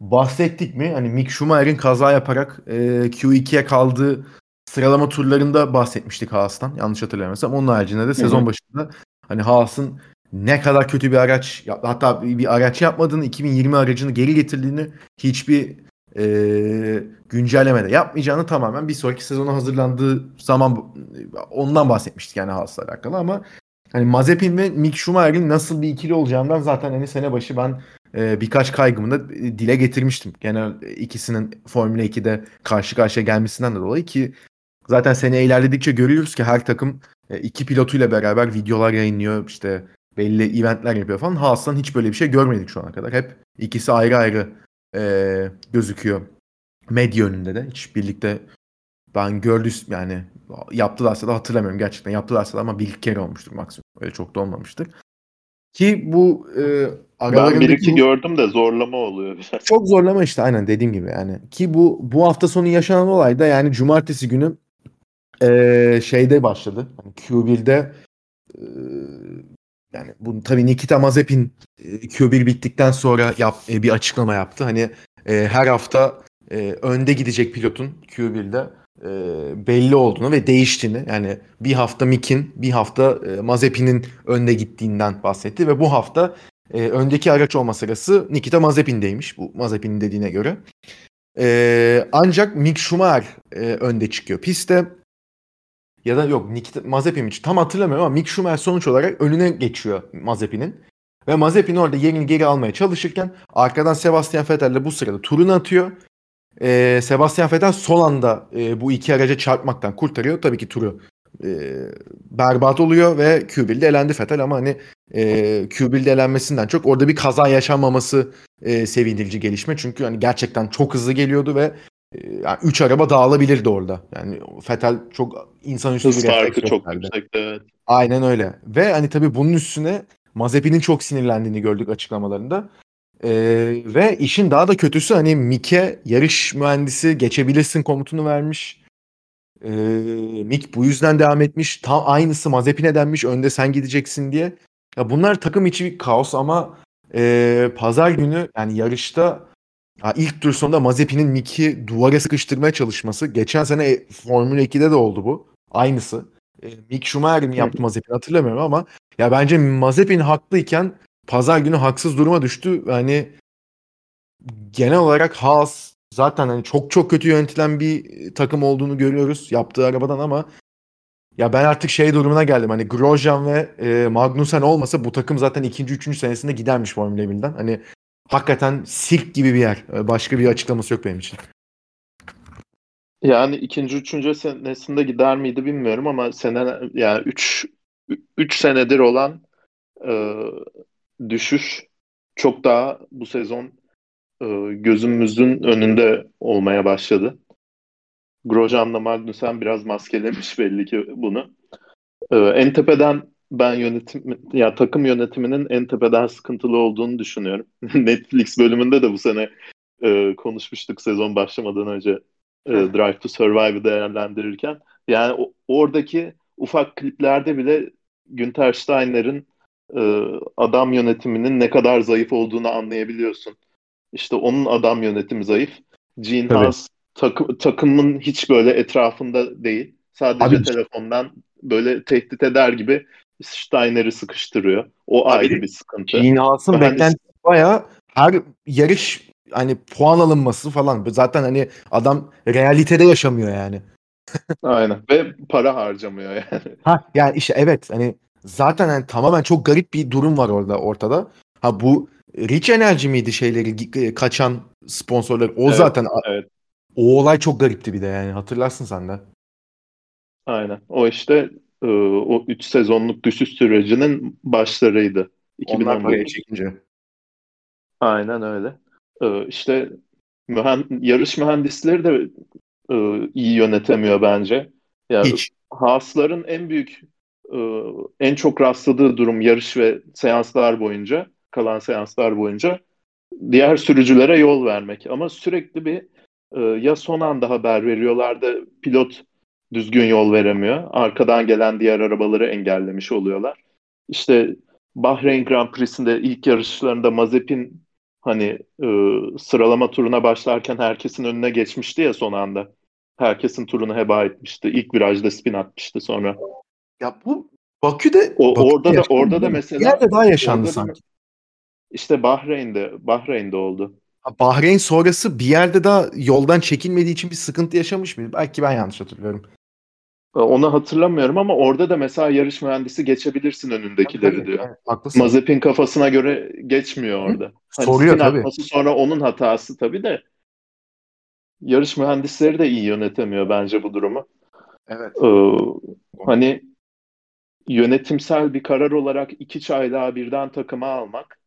bahsettik mi? Hani Mick Schumacher'in kaza yaparak e, Q2'ye kaldığı sıralama turlarında bahsetmiştik Haas'tan. Yanlış hatırlamıyorsam. Onun haricinde de sezon hı. başında hani Haas'ın ne kadar kötü bir araç hatta bir bir araç yapmadığını 2020 aracını geri getirdiğini hiçbir e, güncellemede yapmayacağını tamamen bir sonraki sezona hazırlandığı zaman ondan bahsetmiştik yani Haas'la alakalı ama hani Mazepin ve Mick Schumacher'in nasıl bir ikili olacağından zaten hani sene başı ben e, birkaç kaygımı da dile getirmiştim. Genel ikisinin Formula 2'de karşı karşıya gelmesinden de dolayı ki zaten sene ilerledikçe görüyoruz ki her takım e, iki pilotuyla beraber videolar yayınlıyor işte belli eventler yapıyor falan. Haas'tan hiç böyle bir şey görmedik şu ana kadar. Hep ikisi ayrı ayrı e, gözüküyor medya önünde de. Hiç birlikte ben gördüm yani yaptılarsa da hatırlamıyorum gerçekten yaptılarsa da ama bir kere olmuştur maksimum. Öyle çok da olmamıştır. Ki bu e, ben bir iki bu, gördüm de zorlama oluyor. Çok zorlama işte aynen dediğim gibi yani. Ki bu bu hafta sonu yaşanan olay da yani cumartesi günü e, şeyde başladı. Yani Q1'de e, yani bu tabii Nikita Mazepin e, Q1 bittikten sonra yap, e, bir açıklama yaptı. Hani e, her hafta e, önde gidecek pilotun Q1'de e, belli olduğunu ve değiştiğini yani bir hafta Mick'in bir hafta e, Mazepin'in önde gittiğinden bahsetti ve bu hafta e, öndeki araç olma sırası Nikita Mazepin'deymiş bu Mazepin'in dediğine göre. E, ancak Mick Schumacher e, önde çıkıyor pistte ya da yok Nikita Mazepin hiç tam hatırlamıyorum ama Mick Schumacher sonuç olarak önüne geçiyor Mazepin'in. Ve Mazepin orada yerini geri almaya çalışırken arkadan Sebastian Vettel bu sırada turunu atıyor. Ee, Sebastian Vettel son anda e, bu iki araca çarpmaktan kurtarıyor. Tabii ki turu e, berbat oluyor ve Q1'de elendi Vettel ama hani e, Q1'de elenmesinden çok orada bir kaza yaşanmaması e, sevindirici gelişme. Çünkü hani gerçekten çok hızlı geliyordu ve yani üç araba dağılabilirdi orada. Yani Fetel çok insanüstü bir farkı çok yüksek evet. Aynen öyle. Ve hani tabii bunun üstüne Mazepin'in çok sinirlendiğini gördük açıklamalarında. Ee, ve işin daha da kötüsü hani Mik'e yarış mühendisi geçebilirsin komutunu vermiş. Ee, Mik bu yüzden devam etmiş. Tam aynısı Mazepin'e denmiş. Önde sen gideceksin diye. Ya bunlar takım içi bir kaos ama e, pazar günü yani yarışta Ha, ilk tur sonunda Mazepin'in Mick'i duvara sıkıştırmaya çalışması. Geçen sene e, Formula 2'de de oldu bu. Aynısı. E, Mick Schumacher'in yaptı Mazepin hatırlamıyorum ama ya bence Mazepin haklıyken pazar günü haksız duruma düştü. Yani genel olarak Haas zaten hani çok çok kötü yönetilen bir takım olduğunu görüyoruz yaptığı arabadan ama ya ben artık şey durumuna geldim. Hani Grosjean ve e, Magnussen olmasa bu takım zaten ikinci, üçüncü senesinde gidermiş Formula 1'den. Hani hakikaten sirk gibi bir yer. Ee, başka bir açıklaması yok benim için. Yani ikinci, üçüncü senesinde gider miydi bilmiyorum ama sene yani üç, üç senedir olan e, düşüş çok daha bu sezon e, gözümüzün önünde olmaya başladı. Grosjean'la Magnussen biraz maskelemiş belli ki bunu. E, en tepeden ben yönetim ya takım yönetiminin en tepeden sıkıntılı olduğunu düşünüyorum. [laughs] Netflix bölümünde de bu sene e, konuşmuştuk sezon başlamadan önce e, Drive to Survive'ı değerlendirirken. Yani o, oradaki ufak kliplerde bile Günter Steiner'ın e, adam yönetiminin ne kadar zayıf olduğunu anlayabiliyorsun. İşte onun adam yönetimi zayıf. Gene Haas takı, takımın hiç böyle etrafında değil. Sadece Abi, telefondan böyle tehdit eder gibi Steiner'i sıkıştırıyor. O Abi, ayrı bir sıkıntı. Hani beklentisi bayağı her yarış hani puan alınması falan. Zaten hani adam realitede yaşamıyor yani. Aynen ve para harcamıyor yani. [laughs] Ha yani işte evet hani zaten hani tamamen çok garip bir durum var orada ortada. Ha bu Rich Energy miydi şeyleri kaçan sponsorlar? O evet, zaten evet. o olay çok garipti bir de yani hatırlarsın sen de. Aynen. O işte e, o 3 sezonluk düşüş sürecinin başlarıydı. 2011 çekince. Aynen öyle. E, işte mühen yarış mühendisleri de e, iyi yönetemiyor bence. Yani Hiç. Haas'ların en büyük e, en çok rastladığı durum yarış ve seanslar boyunca kalan seanslar boyunca diğer sürücülere yol vermek. Ama sürekli bir e, ya son anda haber veriyorlar da pilot düzgün yol veremiyor. Arkadan gelen diğer arabaları engellemiş oluyorlar. İşte Bahreyn Grand Prix'sinde ilk yarışlarında Mazepin hani e, sıralama turuna başlarken herkesin önüne geçmişti ya son anda. Herkesin turunu heba etmişti. İlk virajda spin atmıştı sonra. Ya bu Bakü'de o, Bakü'de orada da orada da mesela yerde daha yaşandı sanki. Da, işte Bahreyn'de Bahreyn'de oldu. Bahreyn sonrası bir yerde daha yoldan çekilmediği için bir sıkıntı yaşamış mı? Belki ben yanlış hatırlıyorum. E, onu hatırlamıyorum ama orada da mesela yarış mühendisi geçebilirsin önündekileri Tabii, diyor. evet, haklısın. Mazepin kafasına göre geçmiyor orada. Hani Soruyor tabii. sonra onun hatası tabii de yarış mühendisleri de iyi yönetemiyor bence bu durumu. Evet. Ee, hani yönetimsel bir karar olarak iki çaylağı birden takıma almak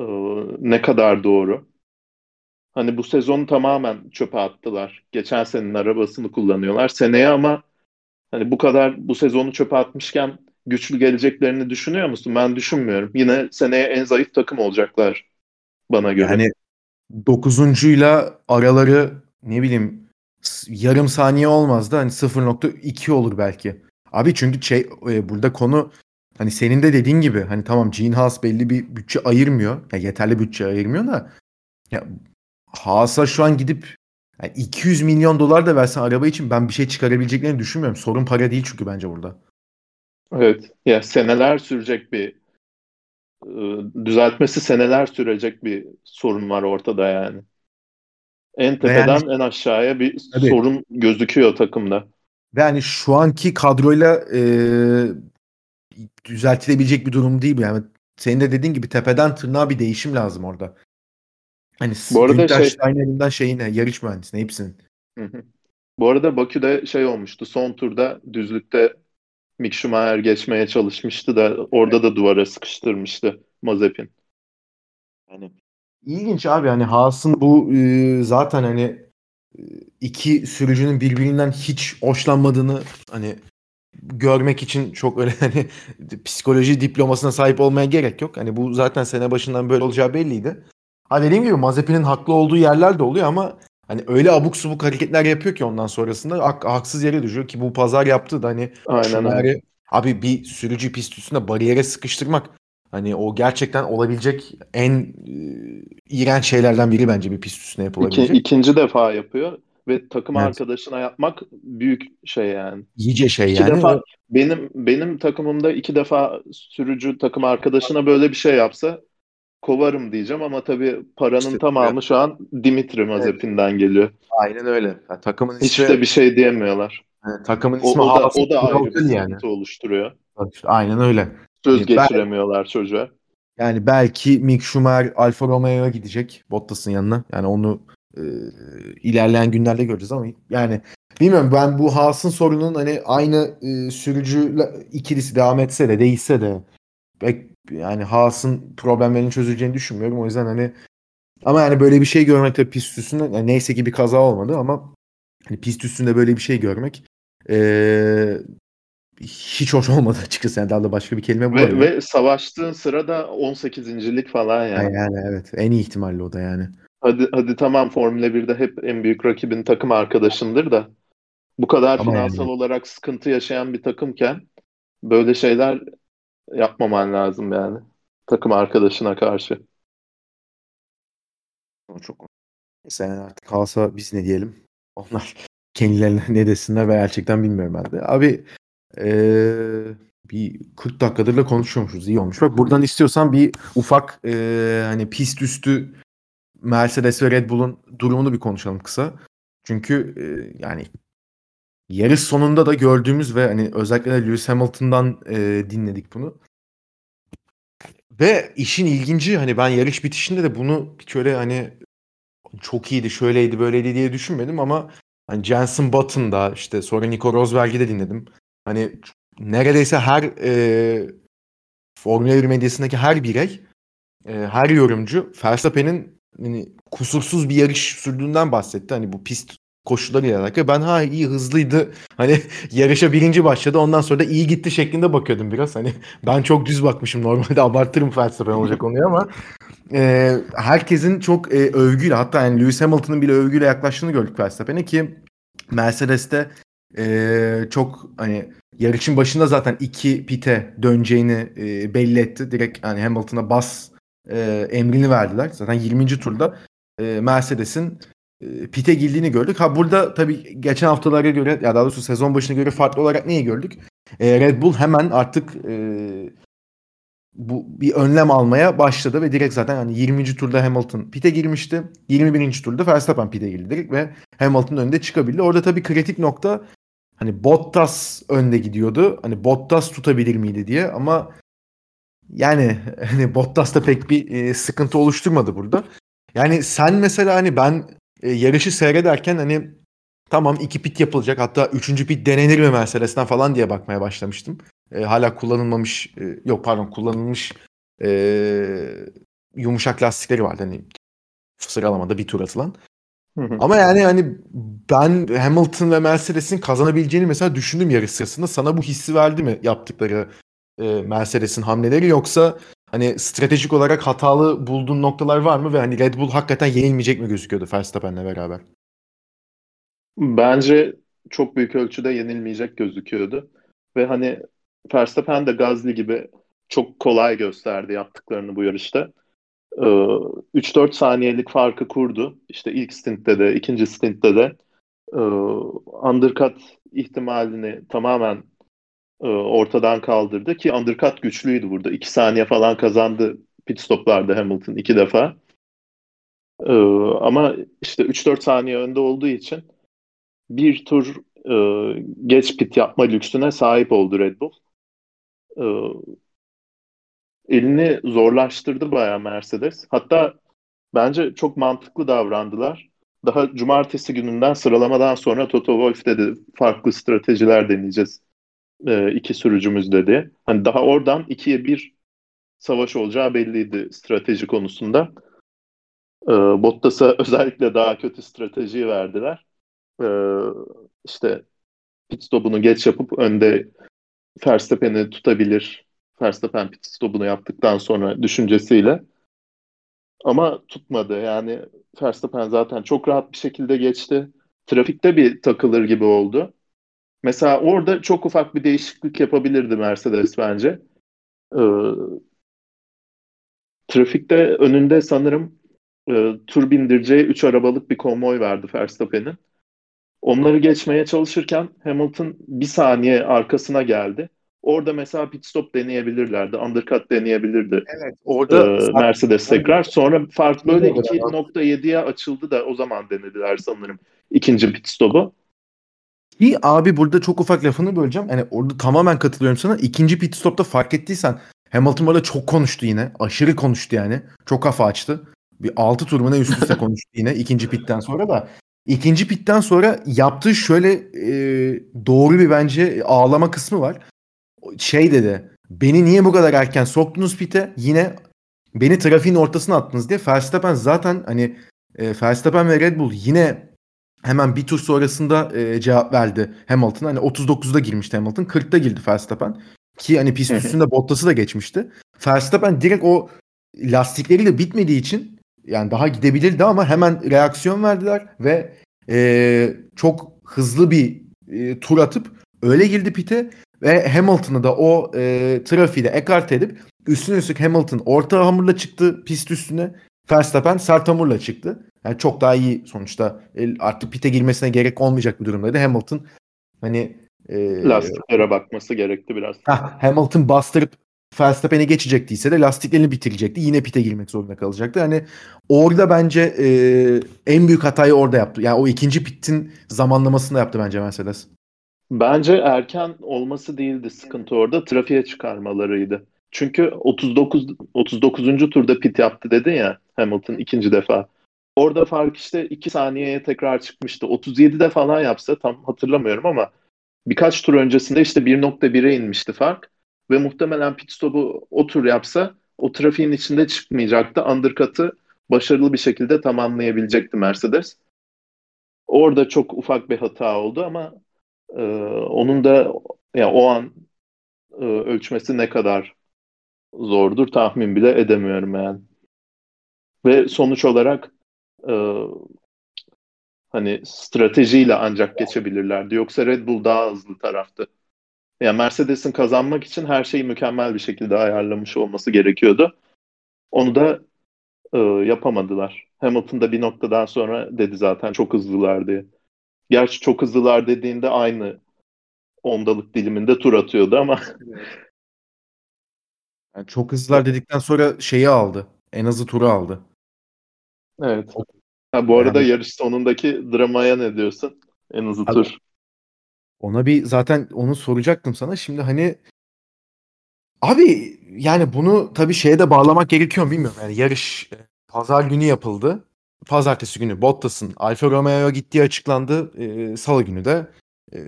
e, ne kadar doğru? Hani bu sezonu tamamen çöpe attılar. Geçen senenin arabasını kullanıyorlar. Seneye ama hani bu kadar bu sezonu çöpe atmışken güçlü geleceklerini düşünüyor musun? Ben düşünmüyorum. Yine seneye en zayıf takım olacaklar bana göre. Yani dokuzuncuyla araları ne bileyim yarım saniye olmaz da hani 0.2 olur belki. Abi çünkü şey e, burada konu hani senin de dediğin gibi hani tamam Gene Haas belli bir bütçe ayırmıyor. Ya yeterli bütçe ayırmıyor da ya Haas'a şu an gidip yani 200 milyon dolar da versen araba için ben bir şey çıkarabileceklerini düşünmüyorum. Sorun para değil çünkü bence burada. Evet. Ya seneler sürecek bir e, düzeltmesi seneler sürecek bir sorun var ortada yani. En tepeden en aşağıya bir Tabii. sorun gözüküyor takımda. Ve hani şu anki kadroyla e, düzeltilebilecek bir durum değil. Yani senin de dediğin gibi tepeden tırnağa bir değişim lazım orada. Hani Bu arada Günther şey- Steiner'inden şeyine, yarış mühendisine hepsinin. Hı hı. Bu arada Bakü'de şey olmuştu. Son turda düzlükte Mick Schumacher geçmeye çalışmıştı da orada da duvara sıkıştırmıştı Mazepin. Yani ilginç abi hani Haas'ın bu e, zaten hani e, iki sürücünün birbirinden hiç hoşlanmadığını hani görmek için çok öyle [laughs] hani psikoloji diplomasına sahip olmaya gerek yok. Hani bu zaten sene başından böyle olacağı belliydi. Ha dediğim gibi Mazepin'in haklı olduğu yerler de oluyor ama hani öyle abuk subuk hareketler yapıyor ki ondan sonrasında hak- haksız yere düşüyor ki bu pazar yaptı da hani Aynen. Schumacher'i- abi bir sürücü pist üstünde bariyere sıkıştırmak hani o gerçekten olabilecek en e, iğrenç şeylerden biri bence bir pist üstünde İki, yapılabilecek. ikinci defa yapıyor ve takım Evet. arkadaşına yapmak büyük şey yani. İyice şey İki yani. defa benim benim takımımda iki defa sürücü takım arkadaşına böyle bir şey yapsa kovarım diyeceğim ama tabii paranın İşte- tamamı şu an Dimitri Mazepin'den geliyor. Aynen öyle. Yani takımın Hiç ismi, de bir şey diyemiyorlar. yani takımın O, ismi o da Haas o da ayrı bir yani. oluşturuyor. Aynen öyle. Söz Yani ben- geçiremiyorlar çocuğa. Yani belki Mick Schumacher Alfa Romeo'ya gidecek Bottas'ın yanına. Yani onu e, ilerleyen günlerde göreceğiz ama yani bilmiyorum ben bu Haas'ın sorunun hani aynı e, sürücü ikilisi devam etse de değişse de pek yani Haas'ın problemlerini çözüleceğini düşünmüyorum. O yüzden hani ama yani böyle bir şey görmek de pist üstünde yani neyse ki bir kaza olmadı ama hani pist üstünde böyle bir şey görmek e, hiç hoş olmadı açıkçası. Yani daha da başka bir kelime Ve, bulamıyorum. ve savaştığın sırada 18.lik falan yani. Yani, yani evet en iyi ihtimalle o da yani. Hadi hadi tamam Formula 1'de hep en büyük rakibin takım arkadaşındır da bu kadar Ama finansal yani- olarak sıkıntı yaşayan bir takımken böyle şeyler yapmaman lazım yani takım arkadaşına karşı. Çok yani artık kalsa biz ne diyelim. [laughs] Onlar kendilerine ne desinler ben gerçekten bilmiyorum ben de. Abi eee, bir 40 dakikadır da konuşuyormuşuz. iyi olmuş. Bak buradan istiyorsan bir ufak eee, hani pist üstü Mercedes ve Red Bull'un durumunu bir konuşalım kısa. Çünkü eee, yani yarış sonunda da gördüğümüz ve hani özellikle de Lewis Hamilton'dan eee, dinledik bunu. Ve işin ilginci hani ben yarış bitişinde de bunu hiç öyle hani çok iyiydi, şöyleydi, böyleydi diye düşünmedim ama hani Jenson Button'da işte sonra Nico Rosberg'i de dinledim. Hani neredeyse her e, Formula 1 medyasındaki her birey, e, her yorumcu Verstappen'in hani, kusursuz bir yarış sürdüğünden bahsetti. Hani bu pist koşullarıyla alakalı. Ben ha iyi hızlıydı. Hani [laughs] yarışa birinci başladı. Ondan sonra da iyi gitti şeklinde bakıyordum biraz. Hani ben çok düz bakmışım. Normalde [laughs] abartırım Verstappen olacak konuyu ama e, herkesin çok e, övgüyle hatta yani Lewis Hamilton'ın bile övgüyle yaklaştığını gördük Verstappen'e ki Mercedes'te e, çok hani yarışın başında zaten iki pite döneceğini e, belli etti. Direkt hani Hamilton'a bas e, emrini verdiler. Zaten 20. turda e, Mercedes'in pite girdiğini gördük. Ha burada tabii geçen haftalara göre ya daha doğrusu sezon başına göre farklı olarak neyi gördük? E, Red Bull hemen artık e, bu bir önlem almaya başladı ve direkt zaten hani 20. turda Hamilton pite girmişti. 21. turda Verstappen pite girdi direkt ve Hamilton önünde çıkabildi. Orada tabii kritik nokta hani Bottas önde gidiyordu. Hani Bottas tutabilir miydi diye ama yani hani Bottas da pek bir e, sıkıntı oluşturmadı burada. Yani sen mesela hani ben e, yarışı seyrederken hani tamam iki pit yapılacak hatta üçüncü pit denenir mi Mercedes'ten falan diye bakmaya başlamıştım. E, hala kullanılmamış e, yok pardon kullanılmış e, yumuşak lastikleri vardı hani sıralamada bir tur atılan. Ama yani hani ben Hamilton ve Mercedes'in kazanabileceğini mesela düşündüm yarış sırasında. Sana bu hissi verdi mi yaptıkları e, Mercedes'in hamleleri yoksa hani stratejik olarak hatalı bulduğun noktalar var mı ve hani Red Bull hakikaten yenilmeyecek mi gözüküyordu Verstappen'le beraber? Bence çok büyük ölçüde yenilmeyecek gözüküyordu. Ve hani Verstappen de Gazli gibi çok kolay gösterdi yaptıklarını bu yarışta. 3-4 saniyelik farkı kurdu. İşte ilk stintte de, ikinci stintte de undercut ihtimalini tamamen ortadan kaldırdı ki undercut güçlüydü burada. 2 saniye falan kazandı pit stoplarda Hamilton iki defa. Ama işte 3-4 saniye önde olduğu için bir tur geç pit yapma lüksüne sahip oldu Red Bull elini zorlaştırdı bayağı Mercedes. Hatta bence çok mantıklı davrandılar. Daha cumartesi gününden sıralamadan sonra Toto Wolff dedi farklı stratejiler deneyeceğiz e, iki sürücümüz dedi. Hani daha oradan ikiye bir savaş olacağı belliydi strateji konusunda. E, Bottas'a [laughs] özellikle daha kötü strateji verdiler. E, işte pit stopunu geç yapıp önde Verstappen'i tutabilir Verstappen pit stopunu yaptıktan sonra düşüncesiyle. Ama tutmadı. Yani Verstappen zaten çok rahat bir şekilde geçti. Trafikte bir takılır gibi oldu. Mesela orada çok ufak bir değişiklik yapabilirdi Mercedes bence. Ee, trafikte önünde sanırım e, tur bindireceği 3 arabalık bir konvoy vardı Verstappen'in. Onları geçmeye çalışırken Hamilton bir saniye arkasına geldi. Orada mesela pit stop deneyebilirlerdi. Undercut deneyebilirdi. Evet. Orada ee, Mercedes tekrar. Sonra fark böyle 2.7'ye açıldı da o zaman denediler sanırım ikinci pit stopu. Ki abi burada çok ufak lafını böleceğim. Yani orada tamamen katılıyorum sana. İkinci pit stopta fark ettiysen Hamilton burada çok konuştu yine. Aşırı konuştu yani. Çok kafa açtı. Bir 6 tur mu ne üst üste [laughs] konuştu yine ikinci pitten sonra da. İkinci pitten sonra yaptığı şöyle e, doğru bir bence ağlama kısmı var şey dedi. Beni niye bu kadar erken soktunuz pite? Yine beni trafiğin ortasına attınız diye. Verstappen zaten hani e, Verstappen ve Red Bull yine hemen bir tur sonrasında e, cevap verdi Hamilton. Hani 39'da girmişti Hamilton. 40'ta girdi Verstappen. Ki hani pist üstünde Bottas'ı da geçmişti. Verstappen direkt o lastikleriyle bitmediği için yani daha gidebilirdi ama hemen reaksiyon verdiler ve e, çok hızlı bir e, tur atıp öyle girdi pite ve Hamilton'ı da o e, trafiği de ekarte edip üstüne üstlük Hamilton orta hamurla çıktı pist üstüne. Verstappen sert hamurla çıktı. Yani çok daha iyi sonuçta artık pite girmesine gerek olmayacak bir durumdaydı. Hamilton hani e, lastiklere bakması gerekti biraz. Heh, Hamilton bastırıp Verstappen'e geçecektiyse de lastiklerini bitirecekti. Yine pite girmek zorunda kalacaktı. Hani orada bence e, en büyük hatayı orada yaptı. Yani o ikinci pitin zamanlamasında yaptı bence Mercedes. Bence erken olması değildi sıkıntı orada. Trafiğe çıkarmalarıydı. Çünkü 39 39. turda pit yaptı dedin ya Hamilton ikinci defa. Orada fark işte 2 saniyeye tekrar çıkmıştı. 37'de falan yapsa tam hatırlamıyorum ama birkaç tur öncesinde işte 1.1'e inmişti fark. Ve muhtemelen pit stopu o tur yapsa o trafiğin içinde çıkmayacaktı. Undercut'ı başarılı bir şekilde tamamlayabilecekti Mercedes. Orada çok ufak bir hata oldu ama ee, onun da yani o an e, ölçmesi ne kadar zordur tahmin bile edemiyorum yani. Ve sonuç olarak e, hani stratejiyle ancak geçebilirlerdi. Yoksa Red Bull daha hızlı taraftı. Yani Mercedes'in kazanmak için her şeyi mükemmel bir şekilde ayarlamış olması gerekiyordu. Onu da e, yapamadılar. Hamilton da bir noktadan sonra dedi zaten çok hızlılar diye. Gerçi çok hızlılar dediğinde aynı ondalık diliminde tur atıyordu ama Yani çok hızlılar dedikten sonra şeyi aldı. En hızlı turu aldı. Evet. Ha, bu arada Yani- yarış sonundaki dramaya ne diyorsun? En hızlı Abi- tur. Ona bir zaten onu soracaktım sana. Şimdi hani abi yani bunu tabii şeye de bağlamak gerekiyor mu bilmiyorum. Yani yarış e, pazar günü yapıldı. Pazartesi günü Bottas'ın Alfa Romeo'ya gittiği açıklandı. E, Salı günü de e,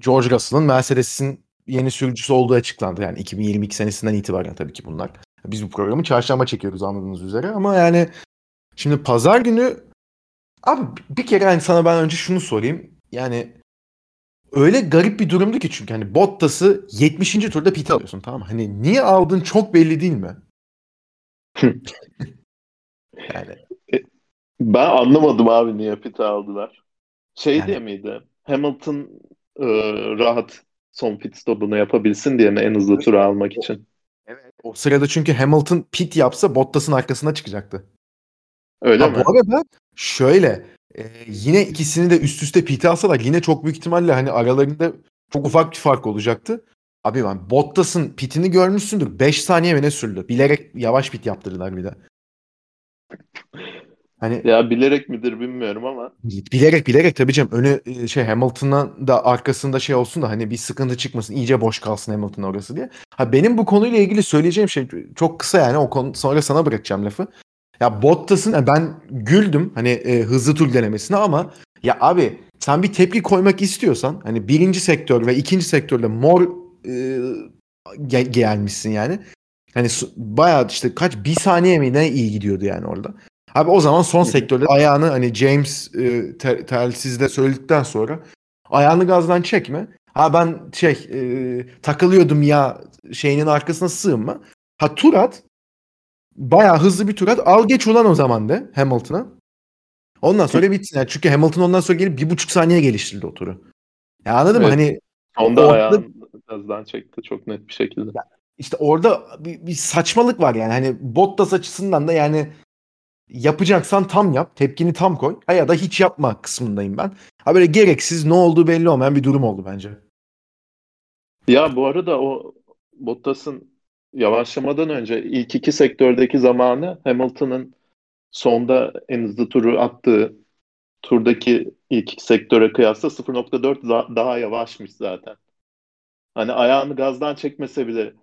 George Russell'ın Mercedes'in yeni sürücüsü olduğu açıklandı. Yani 2022 senesinden itibaren tabii ki bunlar. Biz bu programı çarşamba çekiyoruz anladığınız üzere ama yani şimdi pazar günü abi bir kere hani sana ben önce şunu sorayım. Yani öyle garip bir durumdu ki çünkü hani Bottas'ı 70. turda pit alıyorsun tamam mı? Hani niye aldın çok belli değil mi? [laughs] yani Ben anlamadım abi niye pit aldılar. Şey Yani- diye miydi? Hamilton e, rahat son pit stopunu yapabilsin diye mi en hızlı turu almak için? o sırada çünkü Hamilton pit yapsa Bottas'ın arkasına çıkacaktı. Öyle Ha, mi? bu arada şöyle e, yine ikisini de üst üste pite alsalar yine çok büyük ihtimalle hani aralarında çok ufak bir fark olacaktı. Abi ben Bottas'ın pitini görmüşsündür. 5 saniye mi ne sürdü? Bilerek yavaş pit yaptırdılar bir de. [laughs] Hani Ya bilerek midir bilmiyorum ama bilerek bilerek tabii canım önü e, şey Hamilton'dan da arkasında şey olsun da hani bir sıkıntı çıkmasın iyice boş kalsın Hamilton orası diye. Ha benim bu konuyla ilgili söyleyeceğim şey çok kısa yani o konu sonra sana bırakacağım lafı. Ya Bottas'ın yani ben güldüm hani e, hızlı tur denemesine ama ya abi sen bir tepki koymak istiyorsan hani birinci sektör ve ikinci sektörde mor e, ge- gelmişsin yani. Hani bayağı işte kaç bir saniye mi ne iyi gidiyordu yani orada. Abi o zaman son sektörde ayağını hani James e, te- telsizde söyledikten sonra ayağını gazdan çekme. Ha ben şey e, takılıyordum ya şeyinin arkasına sığınma. Ha tur at. Bayağı hızlı bir tur at. Al geç ulan o zaman de Hamilton'a. Ondan sonra bitsin. Yani çünkü Hamilton ondan sonra gelip bir buçuk saniye geliştirdi o turu. Ya anladın mı? Evet. Hani onda ayağını gazdan çekti çok net bir şekilde. işte orada bir, bir saçmalık var yani. Hani Bottas açısından da yani yapacaksan tam yap. Tepkini tam koy. Ha ya da hiç yapma kısmındayım ben. Ha böyle gereksiz ne olduğu belli olmayan bir durum oldu bence. Ya bu arada o Bottas'ın yavaşlamadan önce ilk iki sektördeki zamanı Hamilton'ın sonda en hızlı turu attığı turdaki ilk iki sektöre kıyasla 0.4 za- daha yavaşmış zaten. Hani ayağını gazdan çekmese bile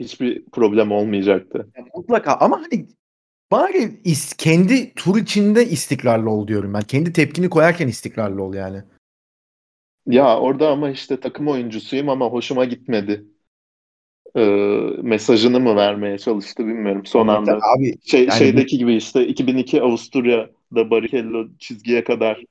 hiçbir problem olmayacaktı. Ya mutlaka ama hani bari is, kendi tur içinde istikrarlı ol diyorum ben. Kendi tepkini koyarken istikrarlı ol yani. Ya orada ama işte takım oyuncusuyum ama hoşuma gitmedi. Ee, mesajını mı vermeye çalıştı bilmiyorum son anda. Abi Şey, Yani şeydeki gibi işte 2002 Avusturya'da Barrichello çizgiye kadar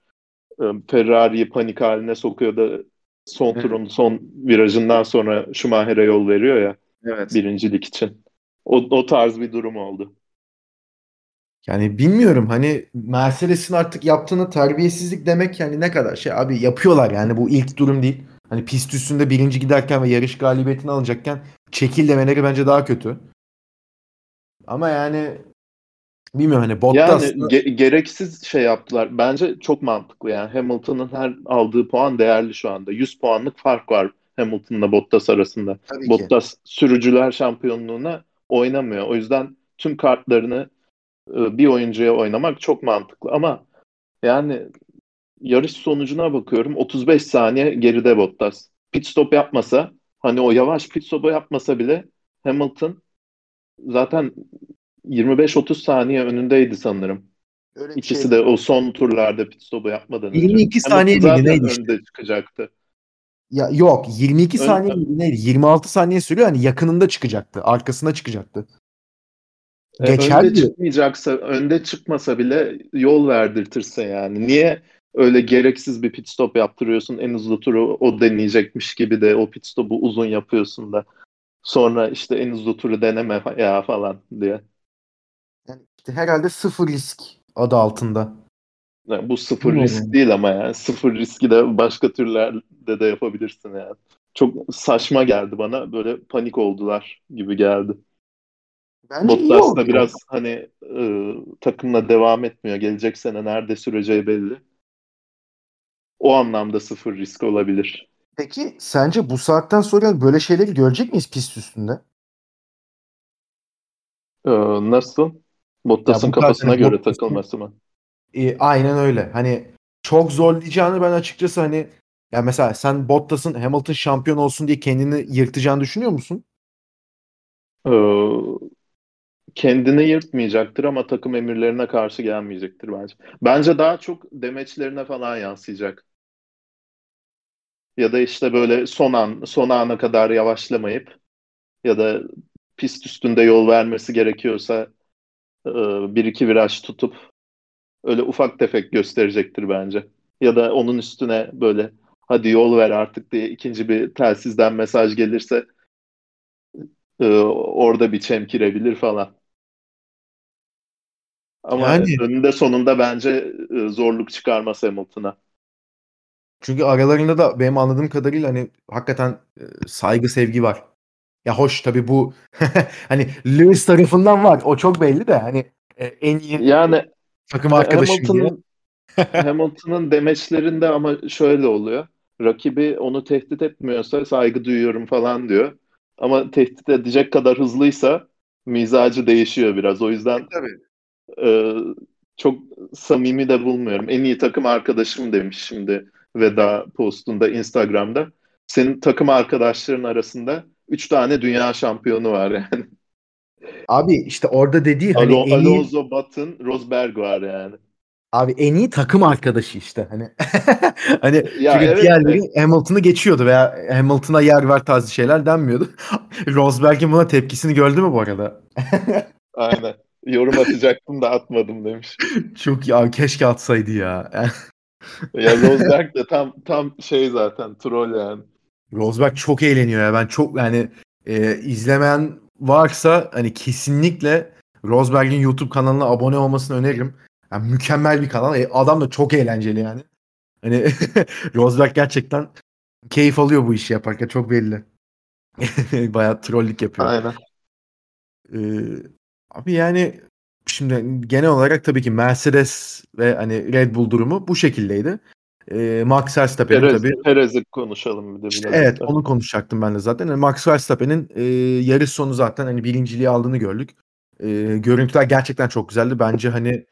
e, Ferrari'yi panik haline sokuyor da son Evet. turun son virajından sonra Schumacher'e yol veriyor ya evet. birincilik için. O, o tarz bir durum oldu. Yani bilmiyorum hani Mercedes'in artık yaptığını terbiyesizlik demek yani ne kadar şey abi yapıyorlar yani bu ilk durum değil. Hani pist üstünde birinci giderken ve yarış galibiyetini alacakken çekil demeleri bence daha kötü. Ama yani bilmiyorum hani Bottas Yani ge- gereksiz şey yaptılar. Bence çok mantıklı yani. Hamilton'ın her aldığı puan değerli şu anda. 100 puanlık fark var Hamilton'la Bottas arasında. tabii ki. Bottas sürücüler şampiyonluğuna oynamıyor. O yüzden tüm kartlarını bir oyuncuya oynamak çok mantıklı. Ama yani yarış sonucuna bakıyorum 35 saniye geride Bottas. Pit stop yapmasa hani o yavaş pit stopu yapmasa bile Hamilton zaten 25-30 saniye önündeydi sanırım. Öyle İkisi şey. de o son turlarda pit stopu yapmadan önce. 22 saniye Hamilton miydi, neydi işte? önde çıkacaktı. Ya yok 22 Ön- saniye mi neydi? 26 saniye sürüyor hani yakınında çıkacaktı. Arkasına çıkacaktı. E, Geçerdi. önde çıkmayacaksa, önde çıkmasa bile yol verdirtirse yani. Niye öyle gereksiz bir pit stop yaptırıyorsun? En hızlı turu o deneyecekmiş gibi de o pit stopu uzun yapıyorsun da. Sonra işte en hızlı turu deneme ya falan diye. Yani işte herhalde sıfır risk adı altında. Yani bu sıfır Bilmiyorum. risk değil ama yani sıfır riski de başka türlerde de yapabilirsin yani. Çok saçma geldi bana. Böyle panik oldular gibi geldi. Bence Bottas da biraz hani e, takımla devam etmiyor. Gelecek sene nerede süreceği belli. O anlamda sıfır risk olabilir. Peki sence bu saatten sonra böyle şeyleri görecek miyiz pist üstünde? Ee, nasıl? Bottas'ın kafasına göre Bottas'ın- takılması mı? E, aynen öyle. Hani çok zorlayacağını ben açıkçası hani ya mesela sen Bottas'ın Hamilton şampiyon olsun diye kendini yırtacağını düşünüyor musun? Ee, kendini yırtmayacaktır ama takım emirlerine karşı gelmeyecektir bence. Bence daha çok demeçlerine falan yansıyacak. Ya da işte böyle son an, son ana kadar yavaşlamayıp ya da pist üstünde yol vermesi gerekiyorsa e, bir iki viraj tutup öyle ufak tefek gösterecektir bence. Ya da onun üstüne böyle hadi yol ver artık diye ikinci bir telsizden mesaj gelirse e, orada bir çemkirebilir falan. Ama Yani önünde sonunda bence e, zorluk çıkarmaz Hamilton'a. çünkü aralarında da benim anladığım kadarıyla hani hakikaten e, saygı sevgi var. Ya hoş tabii bu [laughs] hani Lewis tarafından var. O çok belli de hani e, en iyi Yani takım arkadaşım diye. Hamilton'ın [laughs] Hamilton'ın demeçlerinde ama şöyle oluyor. Rakibi onu tehdit etmiyorsa saygı duyuyorum falan diyor. Ama tehdit edecek kadar hızlıysa mizacı değişiyor biraz. O yüzden Tabii. E, çok samimi de bulmuyorum. En iyi takım arkadaşım demiş şimdi veda postunda Instagram'da. Senin takım arkadaşların arasında 3 tane dünya şampiyonu var yani. Abi işte orada dediği hani Alo- en iyi Alonso, Button, Rosberg var yani. Abi en iyi takım arkadaşı işte hani. [laughs] hani Ya çünkü evet diğerleri de Hamilton'ı geçiyordu veya Hamilton'a yer ver tarzı şeyler denmiyordu. [laughs] Rosberg'in buna tepkisini gördü mü bu arada? [laughs] aynen. Yorum atacaktım da atmadım demiş. [laughs] Çok ya keşke atsaydı ya. Ya Rosberg de tam tam şey zaten troll yani. Rosberg çok eğleniyor ya. Ben çok yani e, izlemeyen varsa hani kesinlikle Rosberg'in YouTube kanalına abone olmasını öneririm. Yani mükemmel bir kanal. E, adam da çok eğlenceli yani. Hani [laughs] Rosberg gerçekten keyif alıyor bu işi yaparken çok belli. [laughs] Bayağı trollük yapıyor. Aynen. Ee, abi yani şimdi genel olarak tabii ki Mercedes ve hani Red Bull durumu bu şekildeydi. Ee, Max Verstappen'in Perez, tabii Perez'i konuşalım bir de işte evet da. onu konuşacaktım ben de zaten. Yani Max Verstappen'in e, yarış sonu zaten hani birinciliği aldığını gördük. E, görüntüler gerçekten çok güzeldi. Bence hani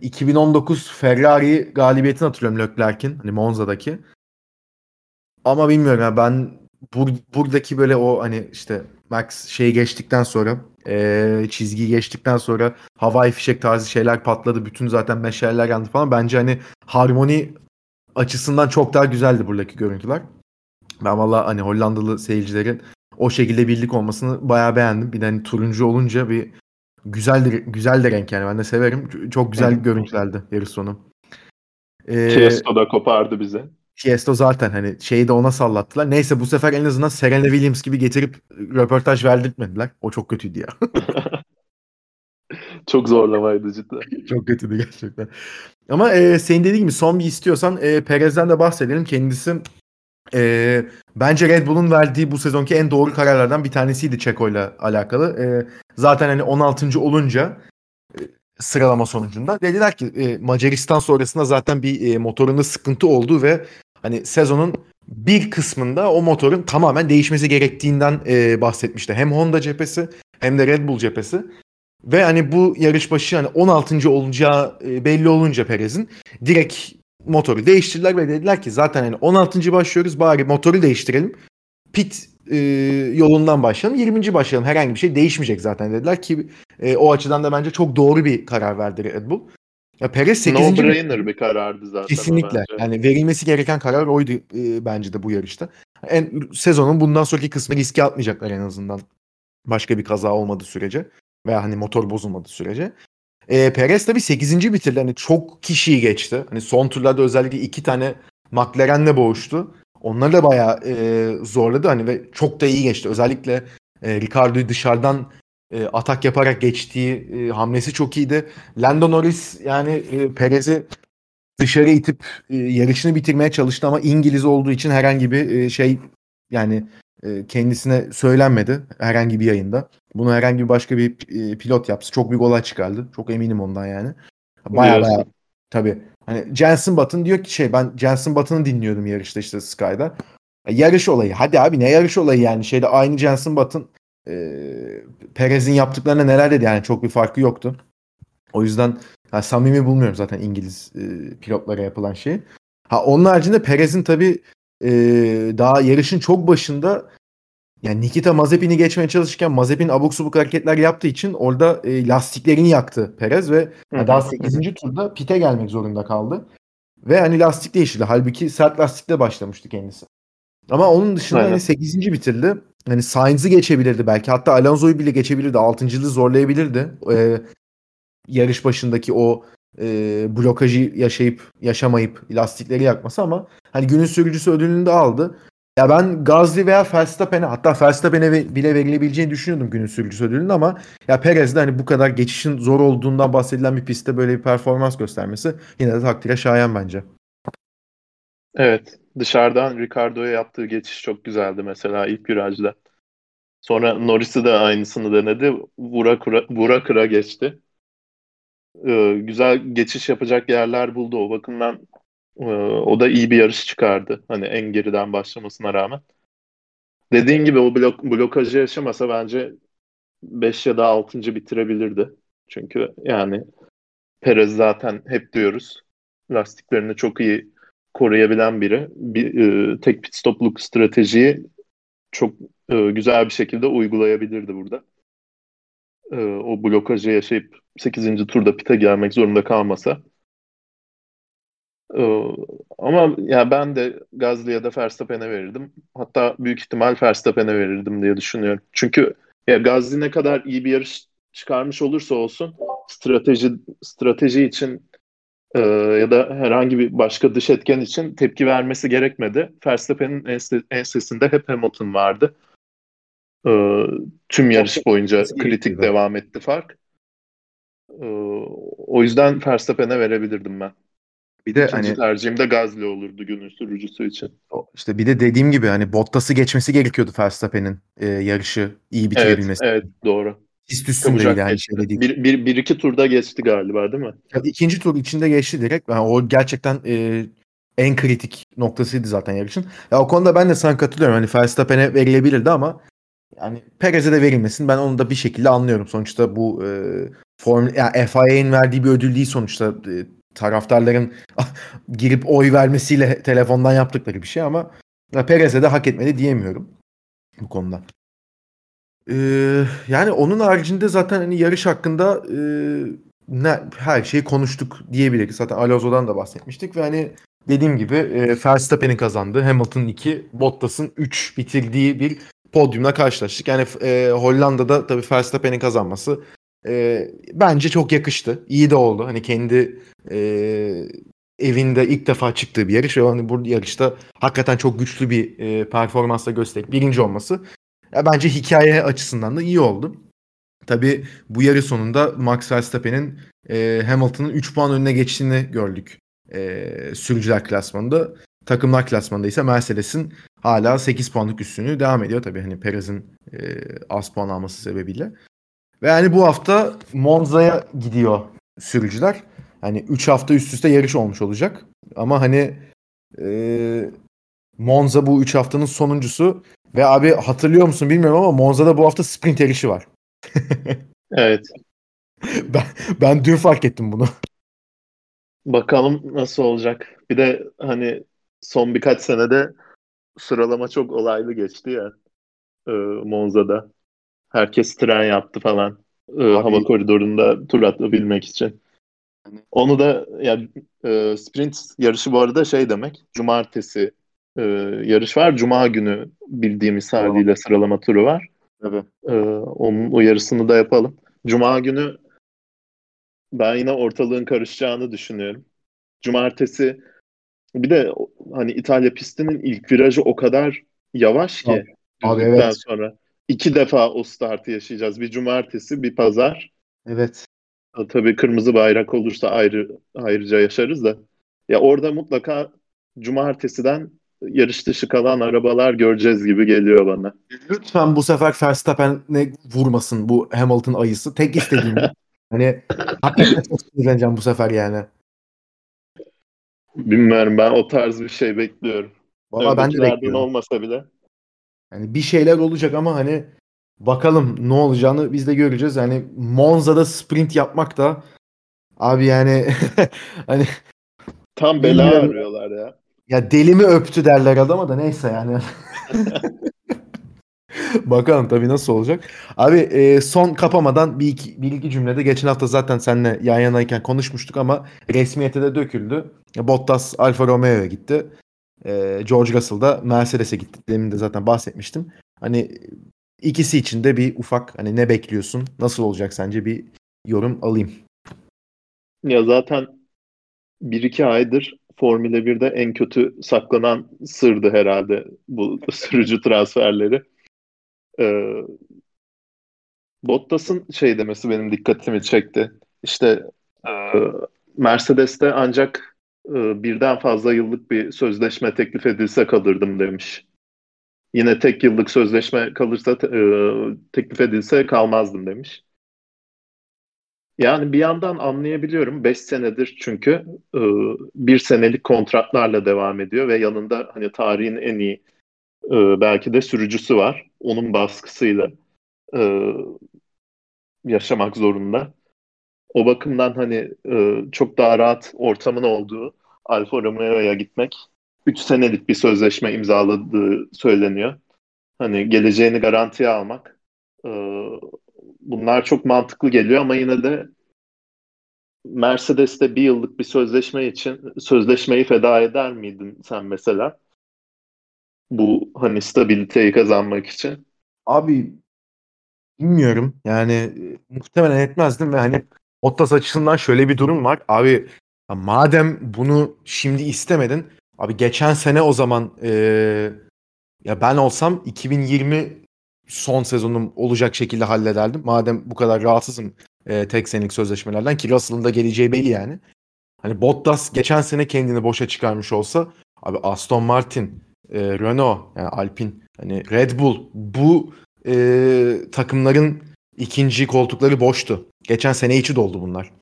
2019 Ferrari galibiyetini hatırlıyorum Leclerc'in hani Monza'daki. Ama bilmiyorum ya ben bur- buradaki böyle o hani işte Max şeyi geçtikten sonra eee çizgiyi geçtikten sonra havai fişek tarzı şeyler patladı. Bütün zaten meşaleler yandı falan. Bence hani harmoni açısından çok daha güzeldi buradaki görüntüler. Ben valla hani Hollandalı seyircilerin o şekilde birlik olmasını bayağı beğendim. Bir de hani turuncu olunca bir güzel de, güzel de renk yani ben de severim. Çok güzel görüntülerdi yarış sonu. Eee Tiesto da kopardı bize. Tiesto zaten hani şeyi de ona sallattılar. Neyse bu sefer en azından Serena Williams gibi getirip röportaj verdirtmediler. O çok kötüydü ya. [laughs] Çok zorlamaydı cidden. çok kötüydü gerçekten. Ama e, senin dediğin gibi son bir istiyorsan e, Perez'den de bahsedelim. Kendisi e, bence Red Bull'un verdiği bu sezonki en doğru kararlardan bir tanesiydi Checo'yla alakalı. E, zaten hani 16. olunca e, sıralama sonucunda dediler ki e, Macaristan sonrasında zaten bir e, motorunda sıkıntı oldu ve hani sezonun bir kısmında o motorun tamamen değişmesi gerektiğinden e, bahsetmişti. Hem Honda cephesi hem de Red Bull cephesi. Ve hani bu yarış başı hani 16. olacağı e, belli olunca Perez'in direkt motoru değiştirdiler ve dediler ki zaten hani 16. başlıyoruz bari motoru değiştirelim. Pit e, yolundan başlayalım. 20. başlayalım. Herhangi bir şey değişmeyecek zaten dediler ki e, o açıdan da bence çok doğru bir karar verdi Red Bull. Ya Perez 8. No brainer bir karardı zaten Kesinlikle. bence. Yani verilmesi gereken karar oydu e, bence de bu yarışta. En sezonun bundan sonraki kısmı riske atmayacaklar en azından. Başka bir kaza olmadığı sürece veya hani motor bozulmadığı sürece. E, Perez tabii 8. bitirdi. Hani çok kişiyi geçti. Hani son turlarda özellikle iki tane McLaren'le boğuştu. Onları da bayağı e, zorladı hani ve çok da iyi geçti. Özellikle e, Ricardo'yu dışarıdan e, atak yaparak geçtiği e, hamlesi çok iyiydi. Lando Norris yani e, Perez'i dışarı itip e, yarışını bitirmeye çalıştı ama İngiliz olduğu için herhangi bir e, şey yani e, kendisine söylenmedi herhangi bir yayında. Bunu herhangi bir başka bir e, pilot yapsa çok büyük olay çıkardı. Çok eminim ondan yani. Baya baya tabii. Hani Jensen Button diyor ki şey ben Jensen Button'ı dinliyordum yarışta işte Sky'da. E, Yarış olayı. Hadi abi ne yarış olayı yani şeyde aynı Jensen Button Perez'in yaptıklarına neler dedi yani çok bir farkı yoktu. O yüzden yani samimi bulmuyorum zaten İngiliz e, pilotlara yapılan şeyi. Ha onun haricinde Perez'in tabii e, daha yarışın çok başında yani Nikita Mazepin'i geçmeye çalışırken Mazepin abuk subuk hareketler yaptığı için orada e, lastiklerini yaktı Perez ve yani daha 8. turda pite gelmek zorunda kaldı. Ve hani lastik değiştirdi. Halbuki sert lastikle başlamıştı kendisi. Ama onun dışında Aynen. hani 8. bitirdi. Hani Sainz'ı geçebilirdi belki. Hatta Alonso'yu bile geçebilirdi. 6.lığı zorlayabilirdi. Ee, yarış başındaki o e, blokajı yaşayıp yaşamayıp lastikleri yakması ama hani günün sürücüsü ödülünü de aldı. Ya ben Gazli veya Verstappen'e hatta Verstappen'e ve- bile verilebileceğini düşünüyordum günün sürücüsü ödülünün ama ya Perez de hani bu kadar geçişin zor olduğundan bahsedilen bir pistte böyle bir performans göstermesi yine de takdire şayan bence. Evet. Dışarıdan Ricardo'ya yaptığı geçiş çok güzeldi mesela ilk virajda. Sonra Norris'i de aynısını denedi. Vura kıra, vura kıra geçti. Ee, güzel geçiş yapacak yerler buldu. O bakımdan e, o da iyi bir yarış çıkardı. Hani en geriden başlamasına rağmen. Dediğin gibi o blok, blokajı yaşamasa bence 5 ya da 6. bitirebilirdi. Çünkü yani Perez zaten hep diyoruz lastiklerini çok iyi koruyabilen biri. Bir, e, tek pit stopluk stratejiyi çok e, güzel bir şekilde uygulayabilirdi burada. E, o blokajı yaşayıp 8. turda pite gelmek zorunda kalmasa. E, ama ya ben de Gasly ya da Verstappen'e verirdim. Hatta büyük ihtimal Verstappen'e verirdim diye düşünüyorum. Çünkü ya Gasly ne kadar iyi bir yarış çıkarmış olursa olsun strateji strateji için e, ya da herhangi bir başka dış etken için tepki vermesi gerekmedi. Verstappen'in ense- ensesinde hep Hamilton vardı. E, tüm yarış boyunca kritik devam etti fark. E, o yüzden Verstappen'e verebilirdim ben. Bir de İkinci hani tercihim de Gasly olurdu günün sürücüsü için. işte bir de dediğim gibi hani Bottas'ı geçmesi gerekiyordu Verstappen'in e, yarışı iyi Evet, bitirebilmesi. evet doğru. Pist üstündeydi yani geçti. Bir, bir, bir iki turda geçti galiba değil mi? Ya ikinci tur içinde geçti direkt. Yani o gerçekten e, en kritik noktasıydı zaten yarışın. Ya o konuda ben de sana katılıyorum. Hani Verstappen'e verilebilirdi ama yani Perez'e de verilmesin. Ben onu da bir şekilde anlıyorum. Sonuçta bu e, form yani FIA'nin verdiği bir ödül değil sonuçta. E, taraftarların [laughs] girip oy vermesiyle telefondan yaptıkları bir şey ama Perez'e de hak etmedi diyemiyorum bu konuda. Ee, yani onun haricinde zaten hani yarış hakkında e, ne, her şeyi konuştuk diyebiliriz. Zaten Alonso'dan da bahsetmiştik ve hani dediğim gibi e, Verstappen'in kazandığı, Hamilton'ın 2, Bottas'ın 3 bitirdiği bir podyumla karşılaştık. Yani e, Hollanda'da tabii Verstappen'in kazanması e, bence çok yakıştı. İyi de oldu. Hani kendi e, evinde ilk defa çıktığı bir yarış ve hani bu yarışta hakikaten çok güçlü bir e, performansla gösterip birinci olması ya bence hikaye açısından da iyi oldu. Tabii bu yarı sonunda Max Verstappen'in e, Hamilton'ın 3 puan önüne geçtiğini gördük e, sürücüler klasmanında. Takımlar klasmanında ise Mercedes'in hala 8 puanlık üstünlüğü devam ediyor. Tabii hani Perez'in e, az puan alması sebebiyle. Ve yani bu hafta Monza'ya gidiyor sürücüler. Hani 3 hafta üst üste yarış olmuş olacak. Ama hani e, Monza bu 3 haftanın sonuncusu. Ve abi hatırlıyor musun bilmiyorum ama Monza'da bu hafta sprint yarışı var. [laughs] Evet. ben, ben dün fark ettim bunu. Bakalım nasıl olacak. Bir de hani son birkaç senede sıralama çok olaylı geçti ya e, Monza'da. Herkes tren yaptı falan e, Abi- hava koridorunda tur atabilmek için. Onu da ya e, sprint yarışı bu arada şey demek. Cumartesi e, yarış var. Cuma günü bildiğimiz Tamam. haliyle sıralama turu var. Tabii. E, onun uyarısını da yapalım. Cuma günü ben yine ortalığın karışacağını düşünüyorum. Cumartesi bir de o- hani İtalya pistinin ilk virajı o kadar yavaş ki Abi- abi evet. sonra. iki defa o startı yaşayacağız. Bir cumartesi, bir pazar. Evet. Tabii kırmızı bayrak olursa ayrı ayrıca yaşarız da. Ya orada mutlaka cumartesiden yarış dışı kalan arabalar göreceğiz gibi geliyor bana. Lütfen bu sefer Verstappen'e vurmasın bu Hamilton ayısı. Tek istediğim [laughs] hani hakikaten çok sinirleneceğim bu sefer yani. Bilmiyorum ben o tarz bir şey bekliyorum. Valla ben de bekliyorum. olmasa bile. Yani bir şeyler olacak ama hani Bakalım ne olacağını biz de göreceğiz. Yani Monza'da sprint yapmak da abi yani [laughs] hani Tam bela Bilmiyorum. arıyorlar ya. Ya deli mi öptü derler adama da neyse yani. [laughs] Bakalım tabii nasıl olacak. Abi e, son kapamadan bir iki, bir iki cümlede geçen hafta zaten seninle yan yanayken konuşmuştuk ama resmiyete de döküldü. Bottas Alfa Romeo'ya gitti. E, George Russell da Mercedes'e gitti. Demin de zaten bahsetmiştim. Hani ikisi için de bir ufak hani ne bekliyorsun? Nasıl olacak sence bir yorum alayım. Ya zaten 1-2 aydır Formula 1'de en kötü saklanan sırdı herhalde bu sürücü transferleri. Ee, Bottas'ın şey demesi benim dikkatimi çekti. İşte e, Mercedes'te ancak e, birden fazla yıllık bir sözleşme teklif edilse kalırdım demiş. Yine tek yıllık sözleşme kalırsa e, teklif edilse kalmazdım demiş. Yani bir yandan anlayabiliyorum. 5 senedir çünkü e, bir senelik kontratlarla devam ediyor ve yanında hani tarihin en iyi e, belki de sürücüsü var. Onun baskısıyla e, yaşamak zorunda. O bakımdan hani e, çok daha rahat ortamın olduğu Alfa Romeo'ya gitmek 3 senelik bir sözleşme imzaladığı söyleniyor. Hani geleceğini garantiye almak e, bunlar çok mantıklı geliyor ama yine de Mercedes'te bir yıllık bir sözleşme için sözleşmeyi feda eder miydin sen mesela? Bu hani stabiliteyi kazanmak için. Abi bilmiyorum. Yani e, muhtemelen etmezdim ve hani Bottas açısından şöyle bir durum var. Abi madem bunu şimdi istemedin abi geçen sene o zaman e, ya ben olsam 2020 son sezonum olacak şekilde hallederdim. Madem bu kadar rahatsızım e, tek senelik sözleşmelerden ki Russell'ın da geleceği belli yani. Hani Bottas geçen sene kendini boşa çıkarmış olsa abi Aston Martin, e, Renault, yani Alpine, hani Red Bull bu e, takımların ikinci koltukları boştu. Geçen sene içi doldu bunlar.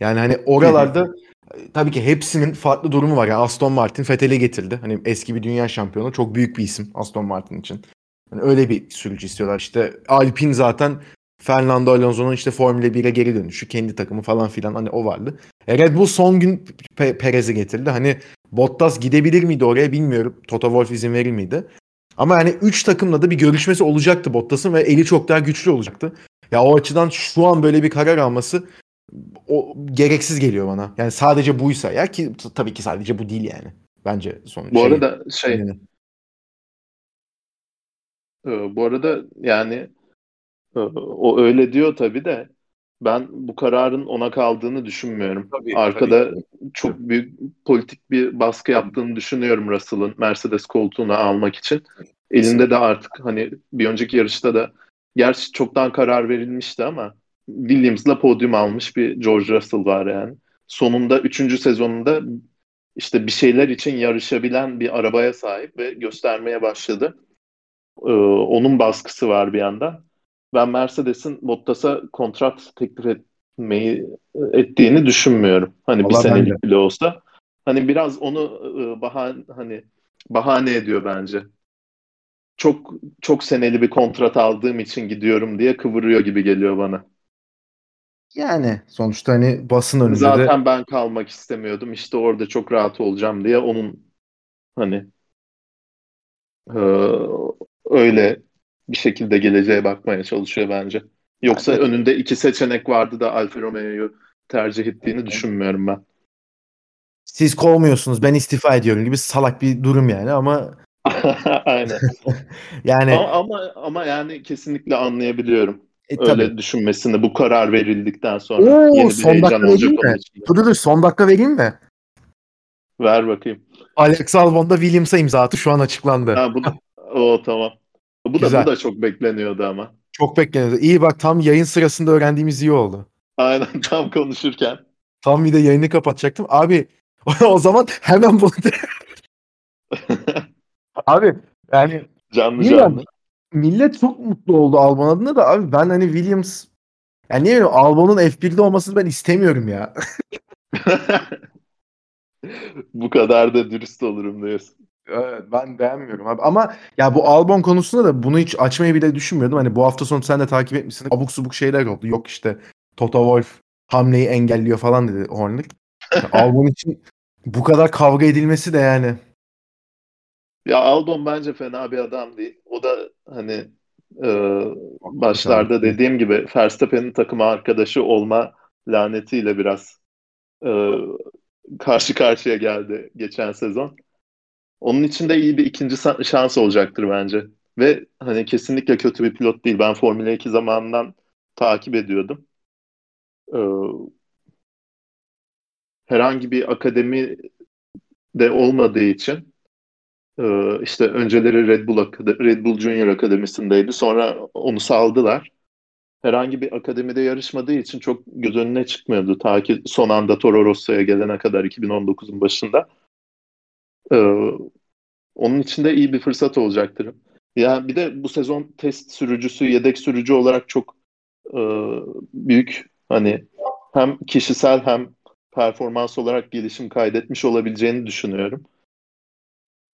Yani hani oralarda e, tabii ki hepsinin farklı durumu var. Yani Aston Martin Vettel'i getirdi. Hani eski bir dünya şampiyonu. Çok büyük bir isim Aston Martin için. Yani öyle bir sürücü istiyorlar. İşte Alpine zaten Fernando Alonso'nun işte Formula 1'e geri dönüşü, kendi takımı falan filan hani o vardı. E Red Bull son gün Pe- Perez'i getirdi. Hani Bottas gidebilir miydi oraya bilmiyorum. Toto Wolff izin verir miydi? Ama yani 3 takımla da bir görüşmesi olacaktı Bottas'ın ve eli çok daha güçlü olacaktı. Ya o açıdan şu an böyle bir karar alması o gereksiz geliyor bana. Yani sadece buysa ya ki tabii ki sadece bu değil yani. Bence sonuç. Bu arada şey Yani. E, bu arada yani e, o öyle diyor tabii de ben bu kararın ona kaldığını düşünmüyorum. Tabii, Arkada tabii. çok büyük politik bir baskı yaptığını düşünüyorum Russell'ın Mercedes koltuğunu almak için. Elinde de artık hani bir önceki yarışta da gerçi çoktan karar verilmişti ama Williams'la podyum almış bir George Russell var yani. Sonunda üçüncü sezonunda işte bir şeyler için yarışabilen bir arabaya sahip ve göstermeye başladı. Ee, onun baskısı var bir yandan. Ben Mercedes'in Bottas'a kontrat teklif etmeyi ettiğini düşünmüyorum. Hani bir Vallahi ben senelik bile olsa. Hani biraz onu e, bahane hani bahane ediyor bence. Çok çok seneli bir kontrat aldığım için gidiyorum diye kıvırıyor gibi geliyor bana. Yani sonuçta hani basın önünde de Zaten ben kalmak istemiyordum. İşte orada çok rahat olacağım diye onun hani e, öyle bir şekilde geleceğe bakmaya çalışıyor bence. Yoksa Evet. önünde iki seçenek vardı da Alfa Romeo'yu tercih ettiğini düşünmüyorum ben. siz kovmuyorsunuz ben istifa ediyorum gibi salak bir durum yani ama [laughs] Aynen. [laughs] yani Ama, ama ama yani kesinlikle anlayabiliyorum. e, Öyle tabii. düşünmesini bu karar verildikten sonra Oo, yeni bir son dakika olacak mi? Dur dur son dakika vereyim mi? Ver bakayım. Alex Albon da Williams'a imza attı şu an açıklandı. Ha, bu da, [laughs] o tamam. Bu da Güzel. bu da çok bekleniyordu ama. Çok bekleniyordu. İyi bak tam yayın sırasında öğrendiğimiz iyi oldu. Aynen [laughs] tam konuşurken. Tam bir de yayını kapatacaktım. Abi [laughs] o zaman hemen bunu [laughs] Abi yani canlı canlı. millet çok mutlu oldu Albon adına da abi ben hani Williams yani ne bileyim Albon'un F1'de olmasını ben istemiyorum ya. Bu kadar da dürüst olurum diyorsun. Evet, ben beğenmiyorum abi. Ama ya bu Albon konusunda da bunu hiç açmayı bile düşünmüyordum. Hani bu hafta sonu sen de takip etmişsin. Abuk subuk şeyler oldu. Yok işte Toto Wolff hamleyi engelliyor falan dedi Horner. [laughs] Albon için bu kadar kavga edilmesi de yani. Ya Albon bence fena bir adam değil. O da hani e, başlarda dediğim gibi Verstappen'in takım arkadaşı olma lanetiyle biraz e, karşı karşıya geldi geçen sezon. Onun için de iyi bir ikinci şans olacaktır bence. Ve hani kesinlikle kötü bir pilot değil. Ben Formula 2 zamanından takip ediyordum. Ee, herhangi bir akademi de olmadığı için e, işte önceleri Red Bull Red Bull Junior Akademisi'ndeydi. Sonra onu saldılar. Herhangi bir akademide yarışmadığı için çok göz önüne çıkmıyordu. Ta ki son anda Toro Rosso'ya gelene kadar 2019'un başında. Ee, onun için de iyi bir fırsat olacaktır. Ya bir de bu sezon test sürücüsü, yedek sürücü olarak çok e, büyük hani hem kişisel hem performans olarak gelişim kaydetmiş olabileceğini düşünüyorum.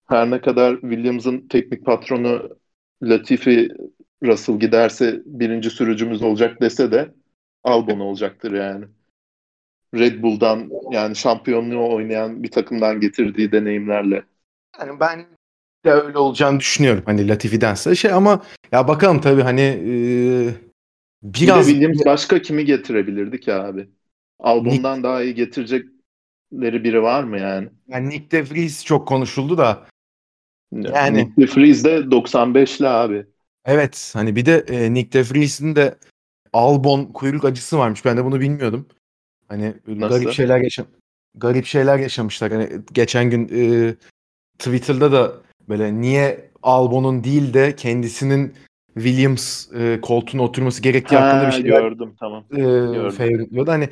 Her ne kadar Williams'ın teknik patronu Latifi Russell giderse birinci sürücümüz olacak dese de Albon olacaktır yani. Red Bull'dan yani şampiyonluğu oynayan bir takımdan getirdiği deneyimlerle. Yani ben de öyle olacağını düşünüyorum. Hani Latifi'dense şey ama ya bakalım tabii hani e, biraz... Bir de Williams başka kimi getirebilirdi ki abi? Albon'dan Nick... daha iyi getirecekleri biri var mı yani? Yani Nick de Vries çok konuşuldu da. Yani Nick de Vries de 95'li abi. Evet hani bir de e, Nick de Vries'in de Albon kuyruk acısı varmış. Ben de bunu bilmiyordum. Hani Nasıl? garip şeyler yaşam garip şeyler yaşamışlar. Hani geçen gün e, Twitter'da da böyle niye Albon'un değil de kendisinin Williams e, koltuğuna oturması gerektiği ha, hakkında bir şey gördüm tamam. E, gördüm. Hani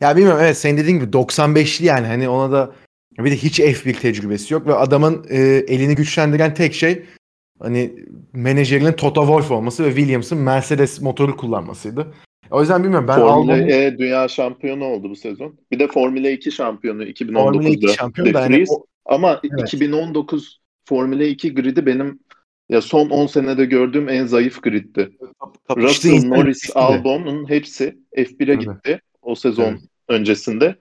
ya bilmiyorum evet senin dediğin gibi 95'li yani hani ona da bir de hiç F1 tecrübesi yok ve adamın e, elini güçlendiren tek şey hani menajerinin Toto Wolff olması ve Williams'ın Mercedes motoru kullanmasıydı. O yüzden bilmiyorum ben Formula Albon'u... E dünya şampiyonu oldu bu sezon. Bir de Formula 2 şampiyonu 2019'da. Formula 2 şampiyonu da yani o... Ama evet. 2019 Formula 2 gridi benim ya son 10 senede gördüğüm en zayıf griddi. Russell, Norris, Albon'un hepsi F1'e gitti o sezon evet. öncesinde.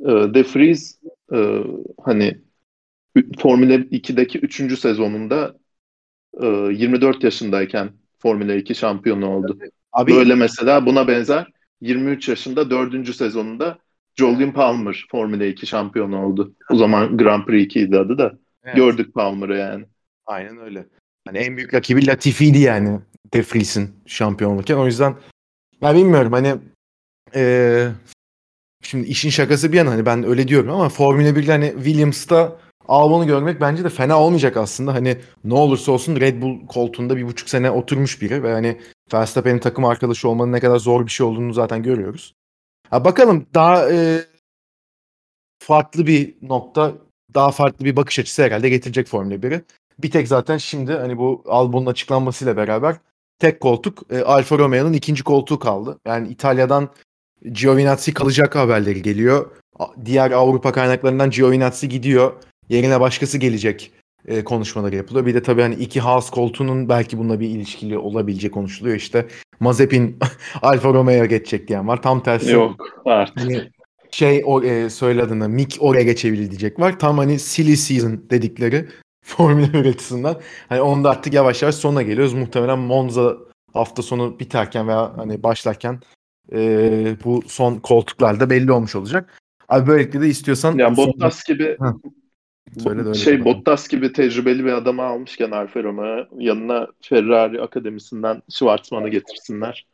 Ee, De Vries e, hani Formula 2'deki 3. sezonunda 24 e, yaşındayken Formula 2 şampiyonu oldu. Abi, Böyle mesela buna benzer 23 yaşında 4. sezonunda Jolyon Palmer Formula 2 şampiyonu oldu. O zaman Grand Prix 2 idi adı da. Evet. Gördük Palmer'ı yani. Aynen öyle. Hani en büyük rakibi Latifi'ydi yani De Vries'in şampiyonlukken. O yüzden ben bilmiyorum hani ee, şimdi işin şakası bir yana hani ben öyle diyorum ama Formula 1'de hani Williams'ta Albon'u görmek bence de fena olmayacak aslında. Hani ne olursa olsun Red Bull koltuğunda bir buçuk sene oturmuş biri ve hani Verstappen'in takım arkadaşı olmanın ne kadar zor bir şey olduğunu zaten görüyoruz. Ha, bakalım daha e, farklı bir nokta, daha farklı bir bakış açısı herhalde getirecek Formula 1'i. Bir tek zaten şimdi hani bu Albon'un açıklanmasıyla beraber tek koltuk e, Alfa Romeo'nun ikinci koltuğu kaldı. Yani İtalya'dan Giovinazzi kalacak haberleri geliyor. Diğer Avrupa kaynaklarından Giovinazzi gidiyor. Yerine başkası gelecek e, konuşmaları yapılıyor. Bir de tabii hani iki Haas koltuğunun belki bununla bir ilişkili olabilecek konuşuluyor. İşte Mazepin [laughs] Alfa Romeo'ya geçecek diyen var. Tam tersi. Yok artık. Hani şey o e, söylediğinde Mick oraya geçebilir diyecek var. Tam hani silly season dedikleri Formula 1 açısından. Hani onda artık yavaş yavaş sona geliyoruz. Muhtemelen Monza hafta sonu biterken veya hani başlarken e, bu son koltuklarda belli olmuş olacak. Abi böylelikle de istiyorsan... Yani Bottas gibi Söyle de şey Bottas gibi tecrübeli bir adamı almışken Alfa Romeo yanına Ferrari akademisinden Schwarzman'ı getirsinler.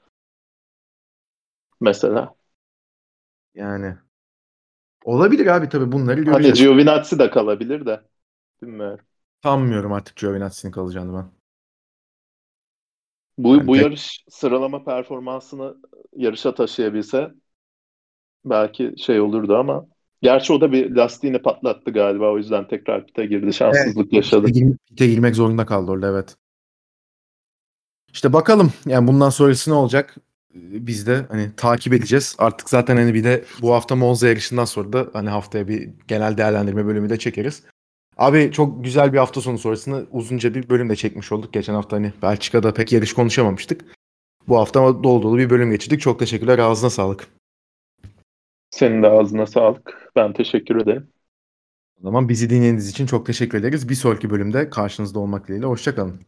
Mesela. Yani olabilir abi tabii bunları hani göreceğiz. Hani Giovinazzi de kalabilir de. Bilmiyorum. Sanmıyorum artık Giovinazzi'nin kalacağını ben. Bu, yani bu tek... yarış sıralama performansını yarışa taşıyabilse belki şey olurdu ama Gerçi o da bir lastiğini patlattı galiba. O yüzden tekrar pite girdi. Şanssızlık evet, yaşadı. Pite, girmek zorunda kaldı orada evet. İşte bakalım yani bundan sonrası ne olacak? Biz de hani takip edeceğiz. Artık zaten hani bir de bu hafta Monza yarışından sonra da hani haftaya bir genel değerlendirme bölümü de çekeriz. Abi çok güzel bir hafta sonu sonrasında uzunca bir bölüm de çekmiş olduk. Geçen hafta hani Belçika'da pek yarış konuşamamıştık. Bu hafta dolu dolu bir bölüm geçirdik. Çok teşekkürler. Ağzına sağlık. Senin de ağzına sağlık. Ben teşekkür ederim. O zaman bizi dinlediğiniz için çok teşekkür ederiz. Bir sonraki bölümde karşınızda olmak dileğiyle. Hoşçakalın.